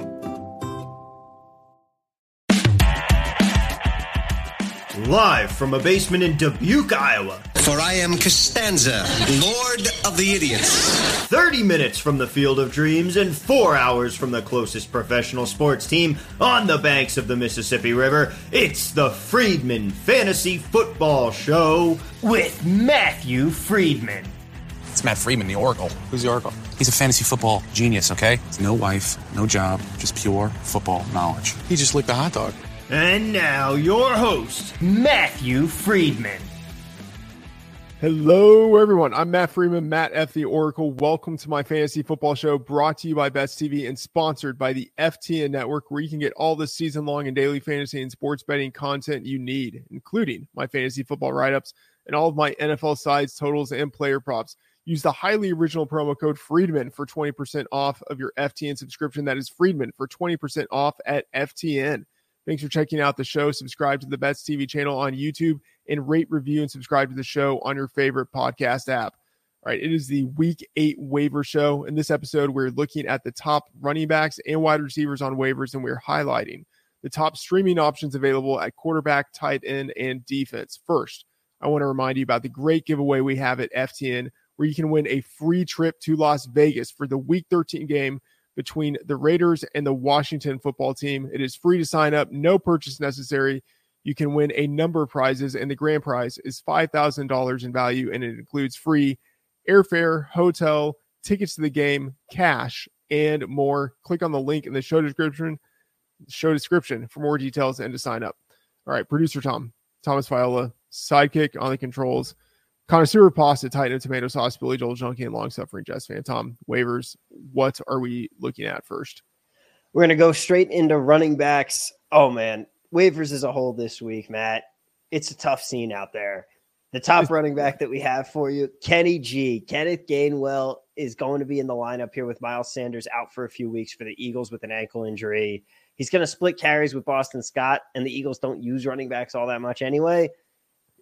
Live from a basement in Dubuque, Iowa. For I am Costanza, Lord of the Idiots. 30 minutes from the Field of Dreams and 4 hours from the closest professional sports team on the banks of the Mississippi River. It's the Freedman Fantasy Football Show with Matthew Freedman. It's Matt Freeman, the Oracle. Who's the Oracle? He's a fantasy football genius, okay? No wife, no job, just pure football knowledge. He just licked a hot dog. And now, your host, Matthew Freedman. Hello, everyone. I'm Matt Freeman, Matt F. The Oracle. Welcome to my fantasy football show brought to you by Bets TV and sponsored by the FTN Network, where you can get all the season long and daily fantasy and sports betting content you need, including my fantasy football write ups and all of my NFL sides, totals, and player props. Use the highly original promo code Freedman for 20% off of your FTN subscription. That is Freedman for 20% off at FTN. Thanks for checking out the show. Subscribe to the Bets TV channel on YouTube and rate, review, and subscribe to the show on your favorite podcast app. All right, it is the week eight waiver show. In this episode, we're looking at the top running backs and wide receivers on waivers, and we're highlighting the top streaming options available at quarterback, tight end, and defense. First, I want to remind you about the great giveaway we have at FTN, where you can win a free trip to Las Vegas for the Week 13 game between the Raiders and the Washington football team. It is free to sign up, no purchase necessary. You can win a number of prizes, and the grand prize is $5,000 in value, and it includes free airfare, hotel, tickets to the game, cash, and more. Click on the link in the show description, show description for more details and to sign up. All right, producer Tom, Thomas Viola, sidekick on the controls. Connoisseur pasta, tight end tomato sauce, Billy Joel Junkie, and long suffering Jets fan. Tom, waivers. What are we looking at first? We're going to go straight into running backs. Oh, man. Waivers as a whole this week, Matt. It's a tough scene out there. The top running back that we have for you, Kenny G. Kenneth Gainwell is going to be in the lineup here with Miles Sanders out for a few weeks for the Eagles with an ankle injury. He's going to split carries with Boston Scott, and the Eagles don't use running backs all that much anyway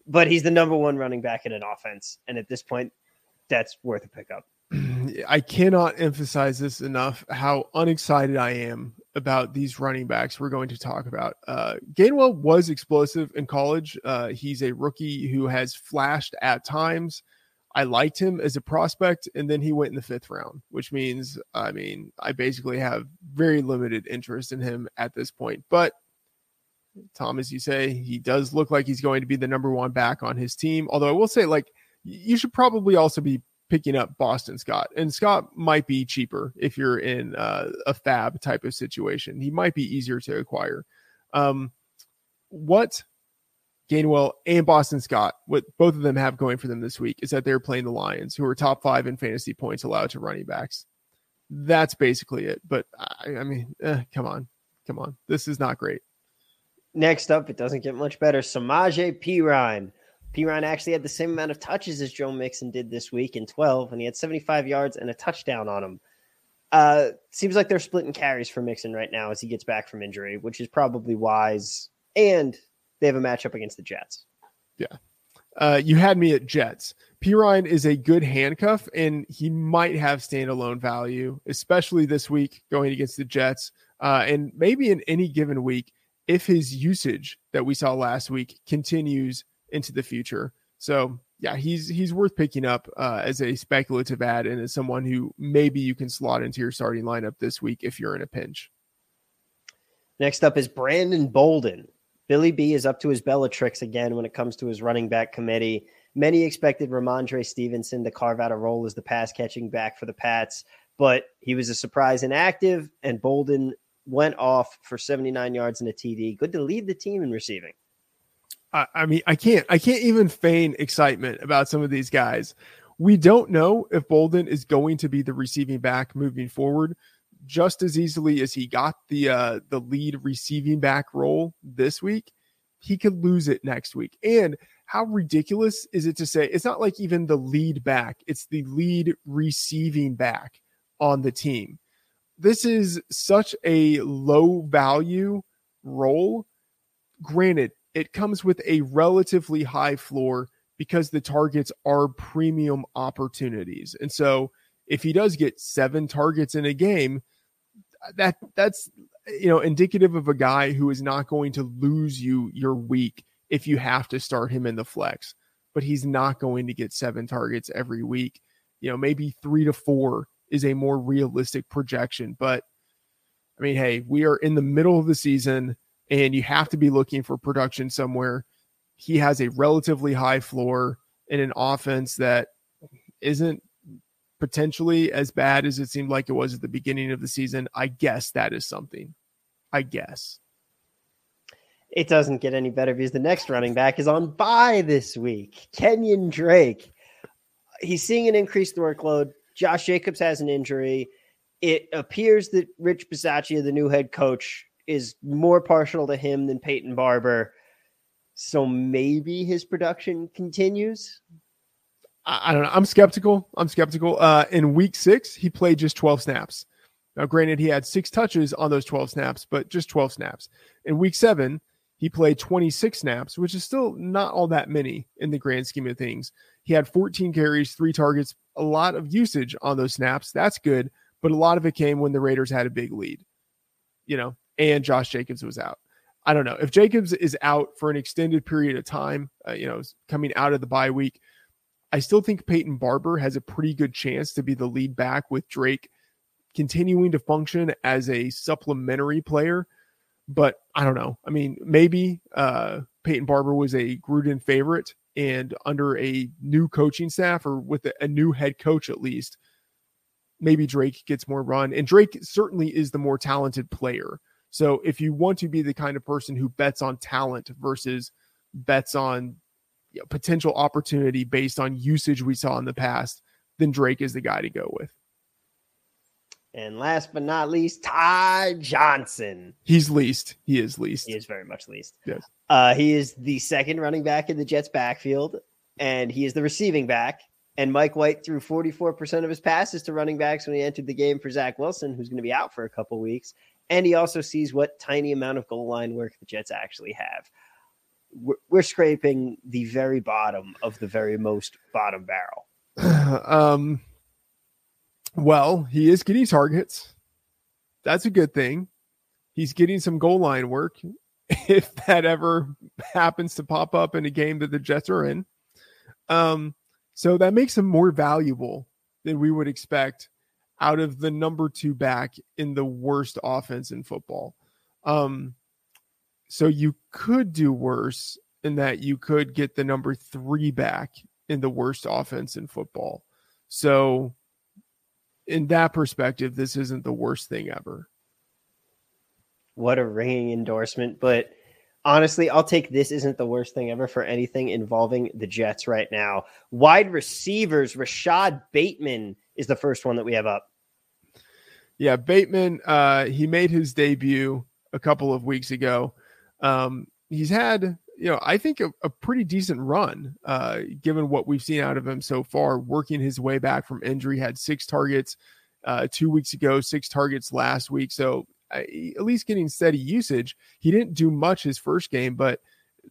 but he's the number one running back in an offense. And at this point, that's worth a pickup. I cannot emphasize this enough how unexcited I am about these running backs we're going to talk about. Uh, Gainwell was explosive in college. Uh, he's a rookie who has flashed at times. I liked him as a prospect, and then he went in the fifth round, which means, I mean, I basically have very limited interest in him at this point. But Tom, as you say, he does look like he's going to be the number one back on his team. Although I will say, like, you should probably also be picking up Boston Scott, and Scott might be cheaper if you're in uh, a FAAB type of situation. He might be easier to acquire. Um, what Gainwell and Boston Scott, what both of them have going for them this week is that they're playing the Lions, who are top five in fantasy points allowed to running backs. That's basically it. But I, I mean, eh, come on, come on, this is not great. Next up, it doesn't get much better. Samaje Perine. Perine actually had the same amount of touches as Joe Mixon did this week in 12, and he had 75 yards and a touchdown on him. Uh, seems like they're splitting carries for Mixon right now as he gets back from injury, which is probably wise. And they have a matchup against the Jets. Yeah. Uh, you had me at Jets. Perine is a good handcuff, and he might have standalone value, especially this week going against the Jets, uh, and maybe in any given week if his usage that we saw last week continues into the future. So yeah, he's he's worth picking up uh, as a speculative ad and as someone who maybe you can slot into your starting lineup this week if you're in a pinch. Next up is Brandon Bolden. Billy B is up to his Bellatrix again when it comes to his running back committee. Many expected Rhamondre Stevenson to carve out a role as the pass catching back for the Pats, but he was a surprise inactive, and Bolden went off for 79 yards and a TD. Good to lead the team in receiving. I, I mean, I can't, I can't even feign excitement about some of these guys. We don't know if Bolden is going to be the receiving back moving forward just as easily as he got the uh the lead receiving back role this week. He could lose it next week. And how ridiculous is it to say it's not like even the lead back, it's the lead receiving back on the team this is such a low value role. Granted, it comes with a relatively high floor because the targets are premium opportunities. And so if he does get seven targets in a game, that that's you know indicative of a guy who is not going to lose you your week if you have to start him in the flex, but he's not going to get seven targets every week. You know, maybe three to four is a more realistic projection. But I mean, hey, we are in the middle of the season and you have to be looking for production somewhere. He has a relatively high floor in an offense that isn't potentially as bad as it seemed like it was at the beginning of the season. I guess that is something. I guess. It doesn't get any better because the next running back is on bye this week. Kenyon Drake. He's seeing an increased workload. Josh Jacobs has an injury. It appears that Rich Bisaccia, the new head coach, is more partial to him than Peyton Barber. So maybe his production continues. I, don't know. I'm skeptical. I'm skeptical. Uh, in week six, he played just 12 snaps. Now, granted, he had six touches on those 12 snaps, but just 12 snaps. In week seven, he played 26 snaps, which is still not all that many in the grand scheme of things. He had 14 carries, three targets, a lot of usage on those snaps. That's good, but a lot of it came when the Raiders had a big lead, you know, and Josh Jacobs was out. I don't know if Jacobs is out for an extended period of time, uh, you know, coming out of the bye week. I still think Peyton Barber has a pretty good chance to be the lead back with Drake continuing to function as a supplementary player. But I don't know. I mean, maybe uh, Peyton Barber was a Gruden favorite, and under a new coaching staff or with a, new head coach at least, maybe Drake gets more run. And Drake certainly is the more talented player. So if you want to be the kind of person who bets on talent versus bets on you know, potential opportunity based on usage we saw in the past, then Drake is the guy to go with. And last but not least, Ty Johnson. He's least. He is least. He is very much least. Yes. Uh, he is the second running back in the Jets backfield, and he is the receiving back. And Mike White threw 44% of his passes to running backs when he entered the game for Zach Wilson, who's going to be out for a couple weeks. And he also sees what tiny amount of goal line work the Jets actually have. We're, we're scraping the very bottom of the very most bottom barrel. um, well, he is getting targets. That's a good thing. He's getting some goal line work if that ever happens to pop up in a game that the Jets are in. Um, so that makes him more valuable than we would expect out of the number two back in the worst offense in football. Um, so you could do worse in that you could get the number three back in the worst offense in football. So, in that perspective, this isn't the worst thing ever. What a ringing endorsement. But honestly, I'll take this isn't the worst thing ever for anything involving the Jets right now. Wide receivers, Rashod Bateman is the first one that we have up. Yeah, Bateman, uh, he made his debut a couple of weeks ago. Um, he's had, you know, I think a, a pretty decent run, uh, given what we've seen out of him so far, working his way back from injury, had six targets uh, two weeks ago, six targets last week. So at least getting steady usage. He didn't do much his first game, but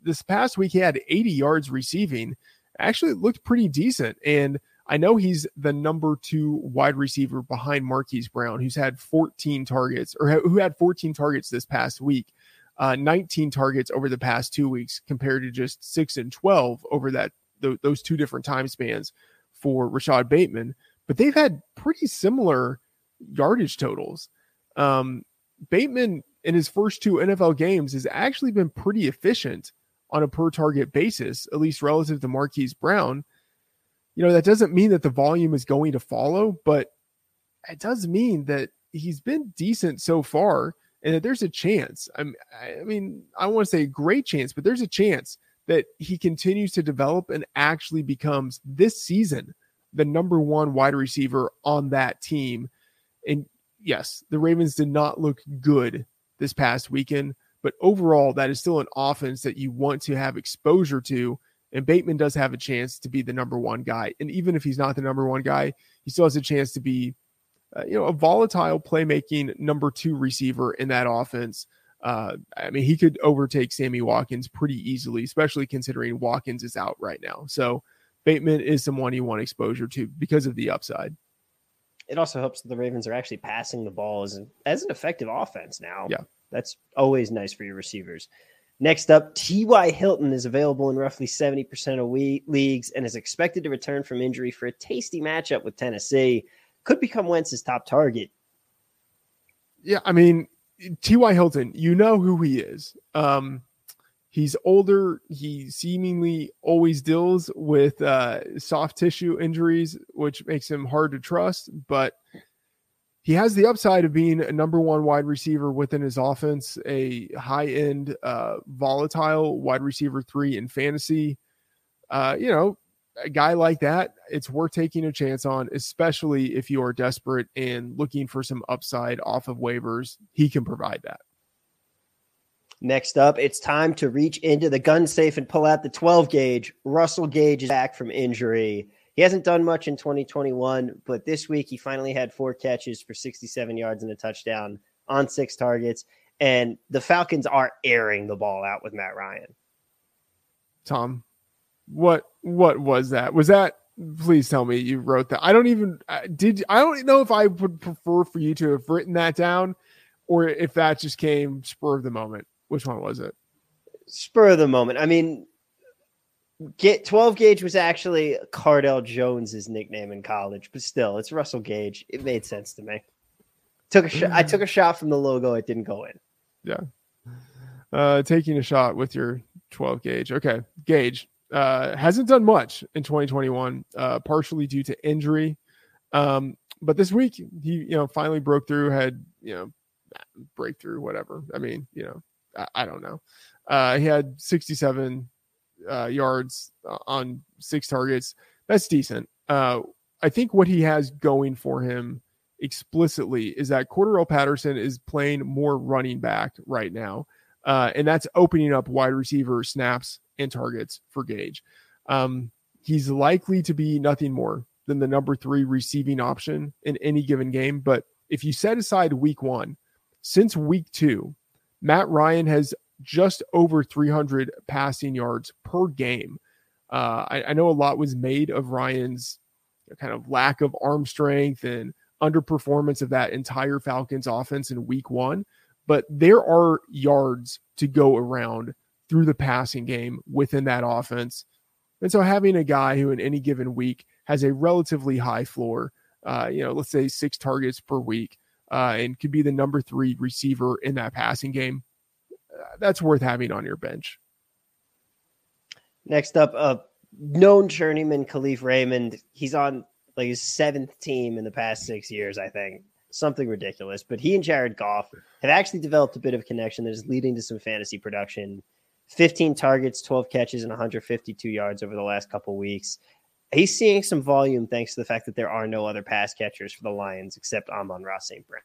this past week he had 80 yards receiving. Actually, looked pretty decent. And I know he's the number two wide receiver behind Marquise Brown, who's had 14 targets or who had 14 targets this past week, uh, 19 targets over the past two weeks compared to just six and 12 over that th- those two different time spans for Rashod Bateman. But they've had pretty similar yardage totals. Um, Bateman in his first two NFL games has actually been pretty efficient on a per target basis, at least relative to Marquise Brown you know, that doesn't mean that the volume is going to follow, but it does mean that he's been decent so far and that there's a chance. I'm, I mean, I want to say a great chance, but there's a chance that he continues to develop and actually becomes this season the number one wide receiver on that team. And yes, the Ravens did not look good this past weekend, but overall, that is still an offense that you want to have exposure to and Bateman does have a chance to be the number one guy. And even if he's not the number one guy, he still has a chance to be, uh, you know, a volatile playmaking number two receiver in that offense. Uh, I mean, he could overtake Sammy Watkins pretty easily, especially considering Watkins is out right now. So Bateman is someone you want exposure to because of the upside. It also helps that the Ravens are actually passing the ball as an, as an effective offense now. Yeah. That's always nice for your receivers. Next up, T.Y. Hilton is available in roughly 70% of we- leagues and is expected to return from injury for a tasty matchup with Tennessee. Could become Wentz's top target. Yeah, I mean, T.Y. Hilton, you know who he is. Um, he's older. He seemingly always deals with uh, soft tissue injuries, which makes him hard to trust. But he has the upside of being a number one wide receiver within his offense, a high end, uh, volatile wide receiver three in fantasy. Uh, you know, a guy like that, it's worth taking a chance on, especially if you are desperate and looking for some upside off of waivers. He can provide that. Next up, it's time to reach into the gun safe and pull out the 12 gauge. Russell Gage is back from injury. He hasn't done much in 2021, but this week he finally had four catches for 67 yards and a touchdown on six targets. And the Falcons are airing the ball out with Matt Ryan. Tom, what what was that? Was that please tell me you wrote that? I don't even did I don't know if I would prefer for you to have written that down or if that just came spur of the moment. Which one was it? Spur of the moment. I mean, get 12 gauge was actually Cardale Jones's nickname in college, but still, it's Russell Gage. It made sense to me. Took a shot. I took a shot from the logo. It didn't go in. Yeah. Uh, taking a shot with your 12 gauge. Okay. Gage uh, hasn't done much in 2021, uh, partially due to injury. Um, but this week he, you know, finally broke through, had, you know, breakthrough, whatever. I mean, you know, I, I don't know. Uh, he had 67 uh, yards uh, on six targets. That's decent. Uh, I think what he has going for him explicitly is that Cordarrelle Patterson is playing more running back right now. Uh, and that's opening up wide receiver snaps and targets for Gage. Um, he's likely to be nothing more than the number three receiving option in any given game. But if you set aside week one, since week two, Matt Ryan has just over 300 passing yards per game. Uh, I, I, know a lot was made of Ryan's kind of lack of arm strength and underperformance of that entire Falcons offense in week one, but there are yards to go around through the passing game within that offense. And so having a guy who in any given week has a relatively high floor, uh, you know, let's say six targets per week, uh, and could be the number three receiver in that passing game, uh, that's worth having on your bench. Next up, a known journeyman, Kalif Raymond. He's on like his seventh team in the past six years, I think. Something ridiculous. But he and Jared Goff have actually developed a bit of a connection that is leading to some fantasy production. 15 targets, 12 catches, and 152 yards over the last couple weeks. He's seeing some volume thanks to the fact that there are no other pass catchers for the Lions except Amon Ra St. Brown.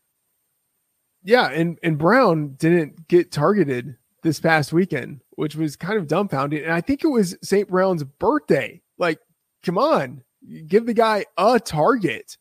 Yeah, and, and Brown didn't get targeted this past weekend, which was kind of dumbfounding. And I think it was St. Brown's birthday. Like, come on, give the guy a target.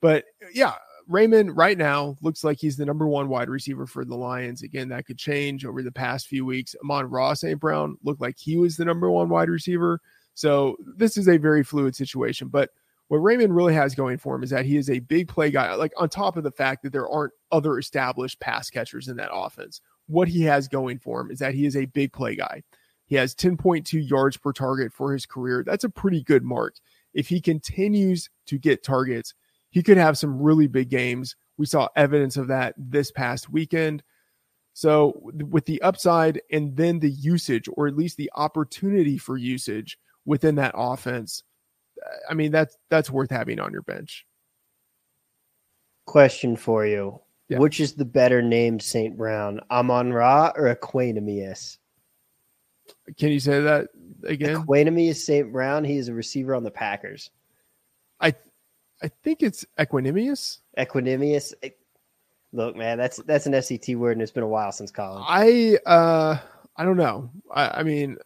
But yeah, Raymond right now looks like he's the number one wide receiver for the Lions. Again, that could change over the past few weeks. Amon Ra St. Brown looked like he was the number one wide receiver. So this is a very fluid situation. But what Raymond really has going for him is that he is a big play guy, like on top of the fact that there aren't other established pass catchers in that offense. What he has going for him is that he is a big play guy. He has 10.2 yards per target for his career. That's a pretty good mark if he continues to get targets, he could have some really big games. We saw evidence of that this past weekend. So, with the upside and then the usage, or at least the opportunity for usage within that offense, uh, I mean that's that's worth having on your bench. Question for you: yeah. Which is the better named Saint Brown, Amon Ra or Equanimeous? Can you say that again? Equanimeous St. Brown. He is a receiver on the Packers. I I think it's equanimous. Equanimous. Look, man, that's that's an SAT word, and it's been a while since college. I uh I don't know. I, I mean,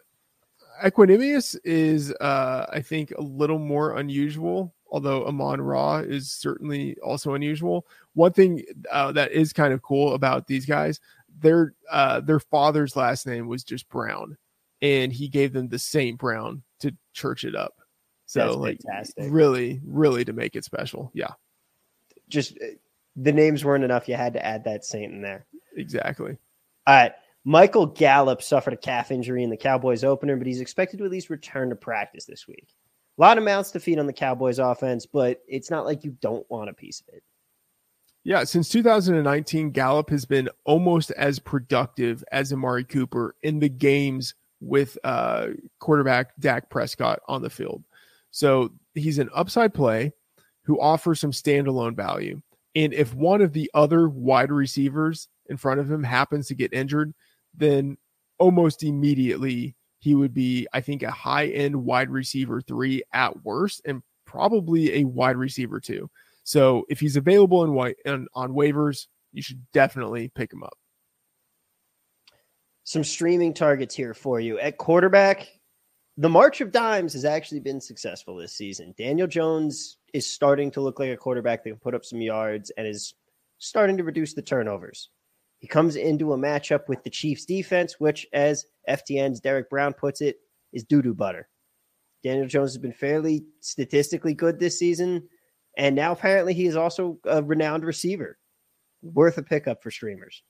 equanimous is uh I think a little more unusual. Although Amon Ra is certainly also unusual. One thing uh, that is kind of cool about these guys, their uh, their father's last name was just Brown, and he gave them the Saint Brown to church it up. So That's like fantastic. really, really to make it special. Yeah. Just uh, the names weren't enough. You had to add that Saint in there. Exactly. All right. Michael Gallup suffered a calf injury in the Cowboys opener, but he's expected to at least return to practice this week. A lot of mouths to feed on the Cowboys offense, but it's not like you don't want a piece of it. Yeah, since 2019, Gallup has been almost as productive as Amari Cooper in the games with uh, quarterback Dak Prescott on the field. So he's an upside play who offers some standalone value. And if one of the other wide receivers in front of him happens to get injured, then almost immediately he would be, I think, a high end wide receiver three at worst, and probably a wide receiver two. So if he's available in white and on waivers, you should definitely pick him up some streaming targets here for you. At quarterback, the March of Dimes has actually been successful this season. Daniel Jones is starting to look like a quarterback that can put up some yards and is starting to reduce the turnovers. He comes into a matchup with the Chiefs defense, which, as FTN's Derek Brown puts it, is doo doo butter. Daniel Jones has been fairly statistically good this season, and now apparently he is also a renowned receiver. Worth a pickup for streamers.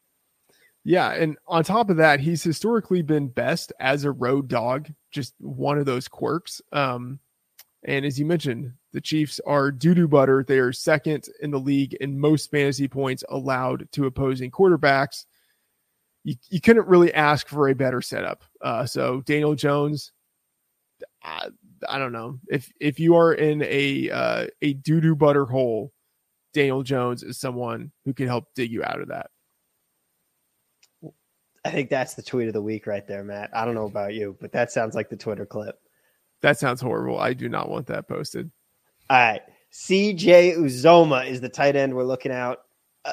Yeah, and on top of that, he's historically been best as a road dog, just one of those quirks. Um, and as you mentioned, the Chiefs are doo doo butter. They are second in the league in most fantasy points allowed to opposing quarterbacks. You, you couldn't really ask for a better setup. Uh, so Daniel Jones, I, I, don't know if if you are in a uh, a doo doo butter hole, Daniel Jones is someone who can help dig you out of that. I think that's the tweet of the week right there, Matt. I don't know about you, but that sounds like the Twitter clip. That sounds horrible. I do not want that posted. All right. CJ Uzomah is the tight end we're looking out. Uh,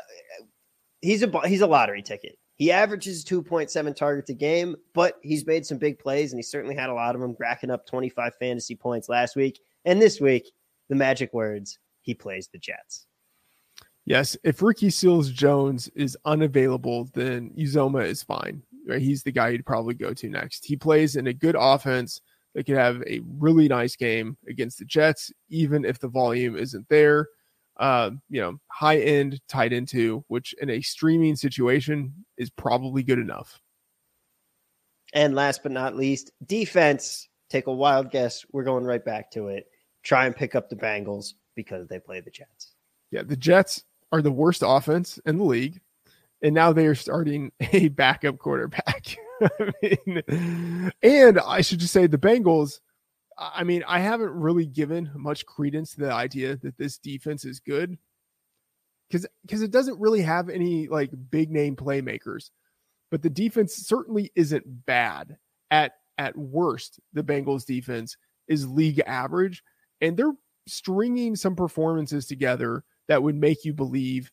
he's a he's a lottery ticket. He averages 2.7 targets a game, but he's made some big plays and he certainly had a lot of them, racking up 25 fantasy points last week. And this week, the magic words, he plays the Jets. Yes, if Ricky Seals Jones is unavailable, then Uzomah is fine. Right? He's the guy you'd probably go to next. He plays in a good offense they could have a really nice game against the Jets, even if the volume isn't there. Uh, you know, high end tight end two, which in a streaming situation is probably good enough. And last but not least, defense. Take a wild guess. We're going right back to it. Try and pick up the Bengals because they play the Jets. Yeah, the Jets are the worst offense in the league, and now they are starting a backup quarterback. I mean, and I should just say the Bengals. I mean, I haven't really given much credence to the idea that this defense is good because because it doesn't really have any like big name playmakers, but the defense certainly isn't bad. At at worst, the Bengals defense is league average, and they're stringing some performances together that would make you believe,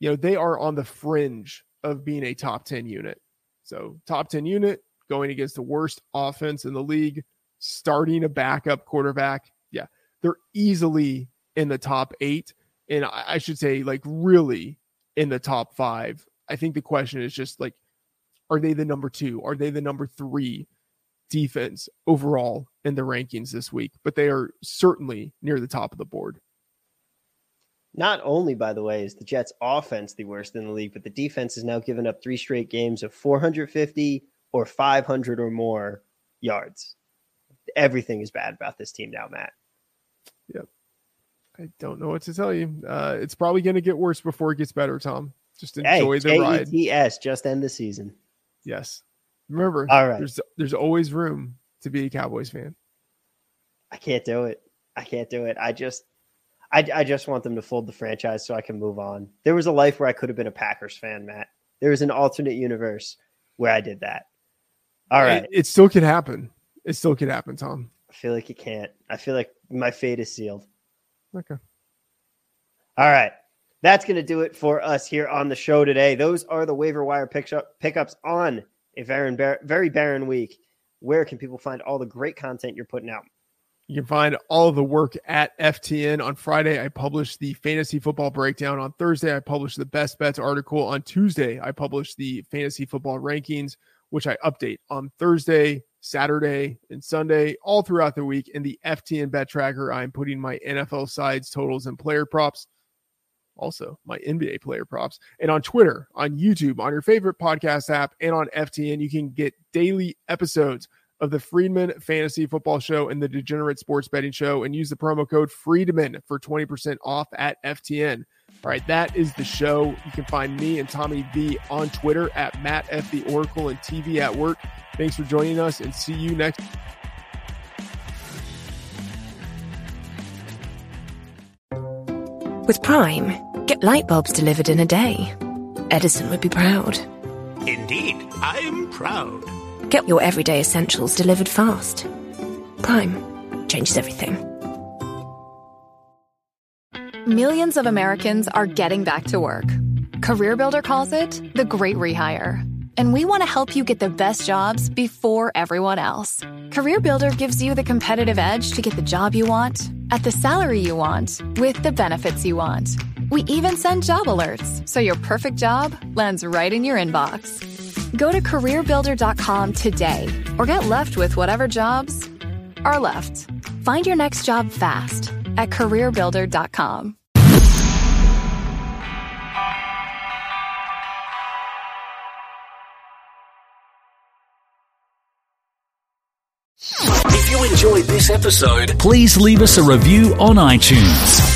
you know, they are on the fringe of being a top ten unit. So, top 10 unit going against the worst offense in the league, starting a backup quarterback. Yeah, they're easily in the top eight. And I should say, like, really in the top five. I think the question is just like, are they the number two? Are they the number three defense overall in the rankings this week? But they are certainly near the top of the board. Not only, by the way, is the Jets' offense the worst in the league, but the defense has now given up three straight games of 450 or 500 or more yards. Everything is bad about this team now, Matt. Yep. I don't know what to tell you. Uh, it's probably going to get worse before it gets better, Tom. Just enjoy hey, the ride. Yes, just end the season. Yes. Remember, all right. There's there's always room to be a Cowboys fan. I can't do it. I can't do it. I just I, I just want them to fold the franchise so I can move on. There was a life where I could have been a Packers fan, Matt. There was an alternate universe where I did that. All right. It, it still could happen. It still could happen, Tom. I feel like it can't. I feel like my fate is sealed. Okay. All right. That's going to do it for us here on the show today. Those are the waiver wire pickups on a very, very barren week. Where can people find all the great content you're putting out? You can find all the work at FTN. On Friday, I publish the fantasy football breakdown. On Thursday, I publish the best bets article. On Tuesday, I publish the fantasy football rankings, which I update on Thursday, Saturday, and Sunday, all throughout the week. In the FTN bet tracker, I'm putting my NFL sides, totals, and player props. Also, my NBA player props. And on Twitter, on YouTube, on your favorite podcast app, and on FTN, you can get daily episodes of the Freedman Fantasy Football Show and the Degenerate Sports Betting Show and use the promo code Freedman for 20% off at FTN. All right, that is the show. You can find me and Tommy V on Twitter at Matt F. The Oracle and TV at Work. Thanks for joining us and see you next. With Prime, get light bulbs delivered in a day. Edison would be proud. Indeed, I'm proud. Get your everyday essentials delivered fast. Prime changes everything. Millions of Americans are getting back to work. CareerBuilder calls it the great rehire. and we want to help you get the best jobs before everyone else. CareerBuilder gives you the competitive edge to get the job you want, at the salary you want, with the benefits you want. We even send job alerts, so your perfect job lands right in your inbox. Go to careerbuilder.com today or get left with whatever jobs are left. Find your next job fast at careerbuilder.com. If you enjoyed this episode, please leave us a review on iTunes.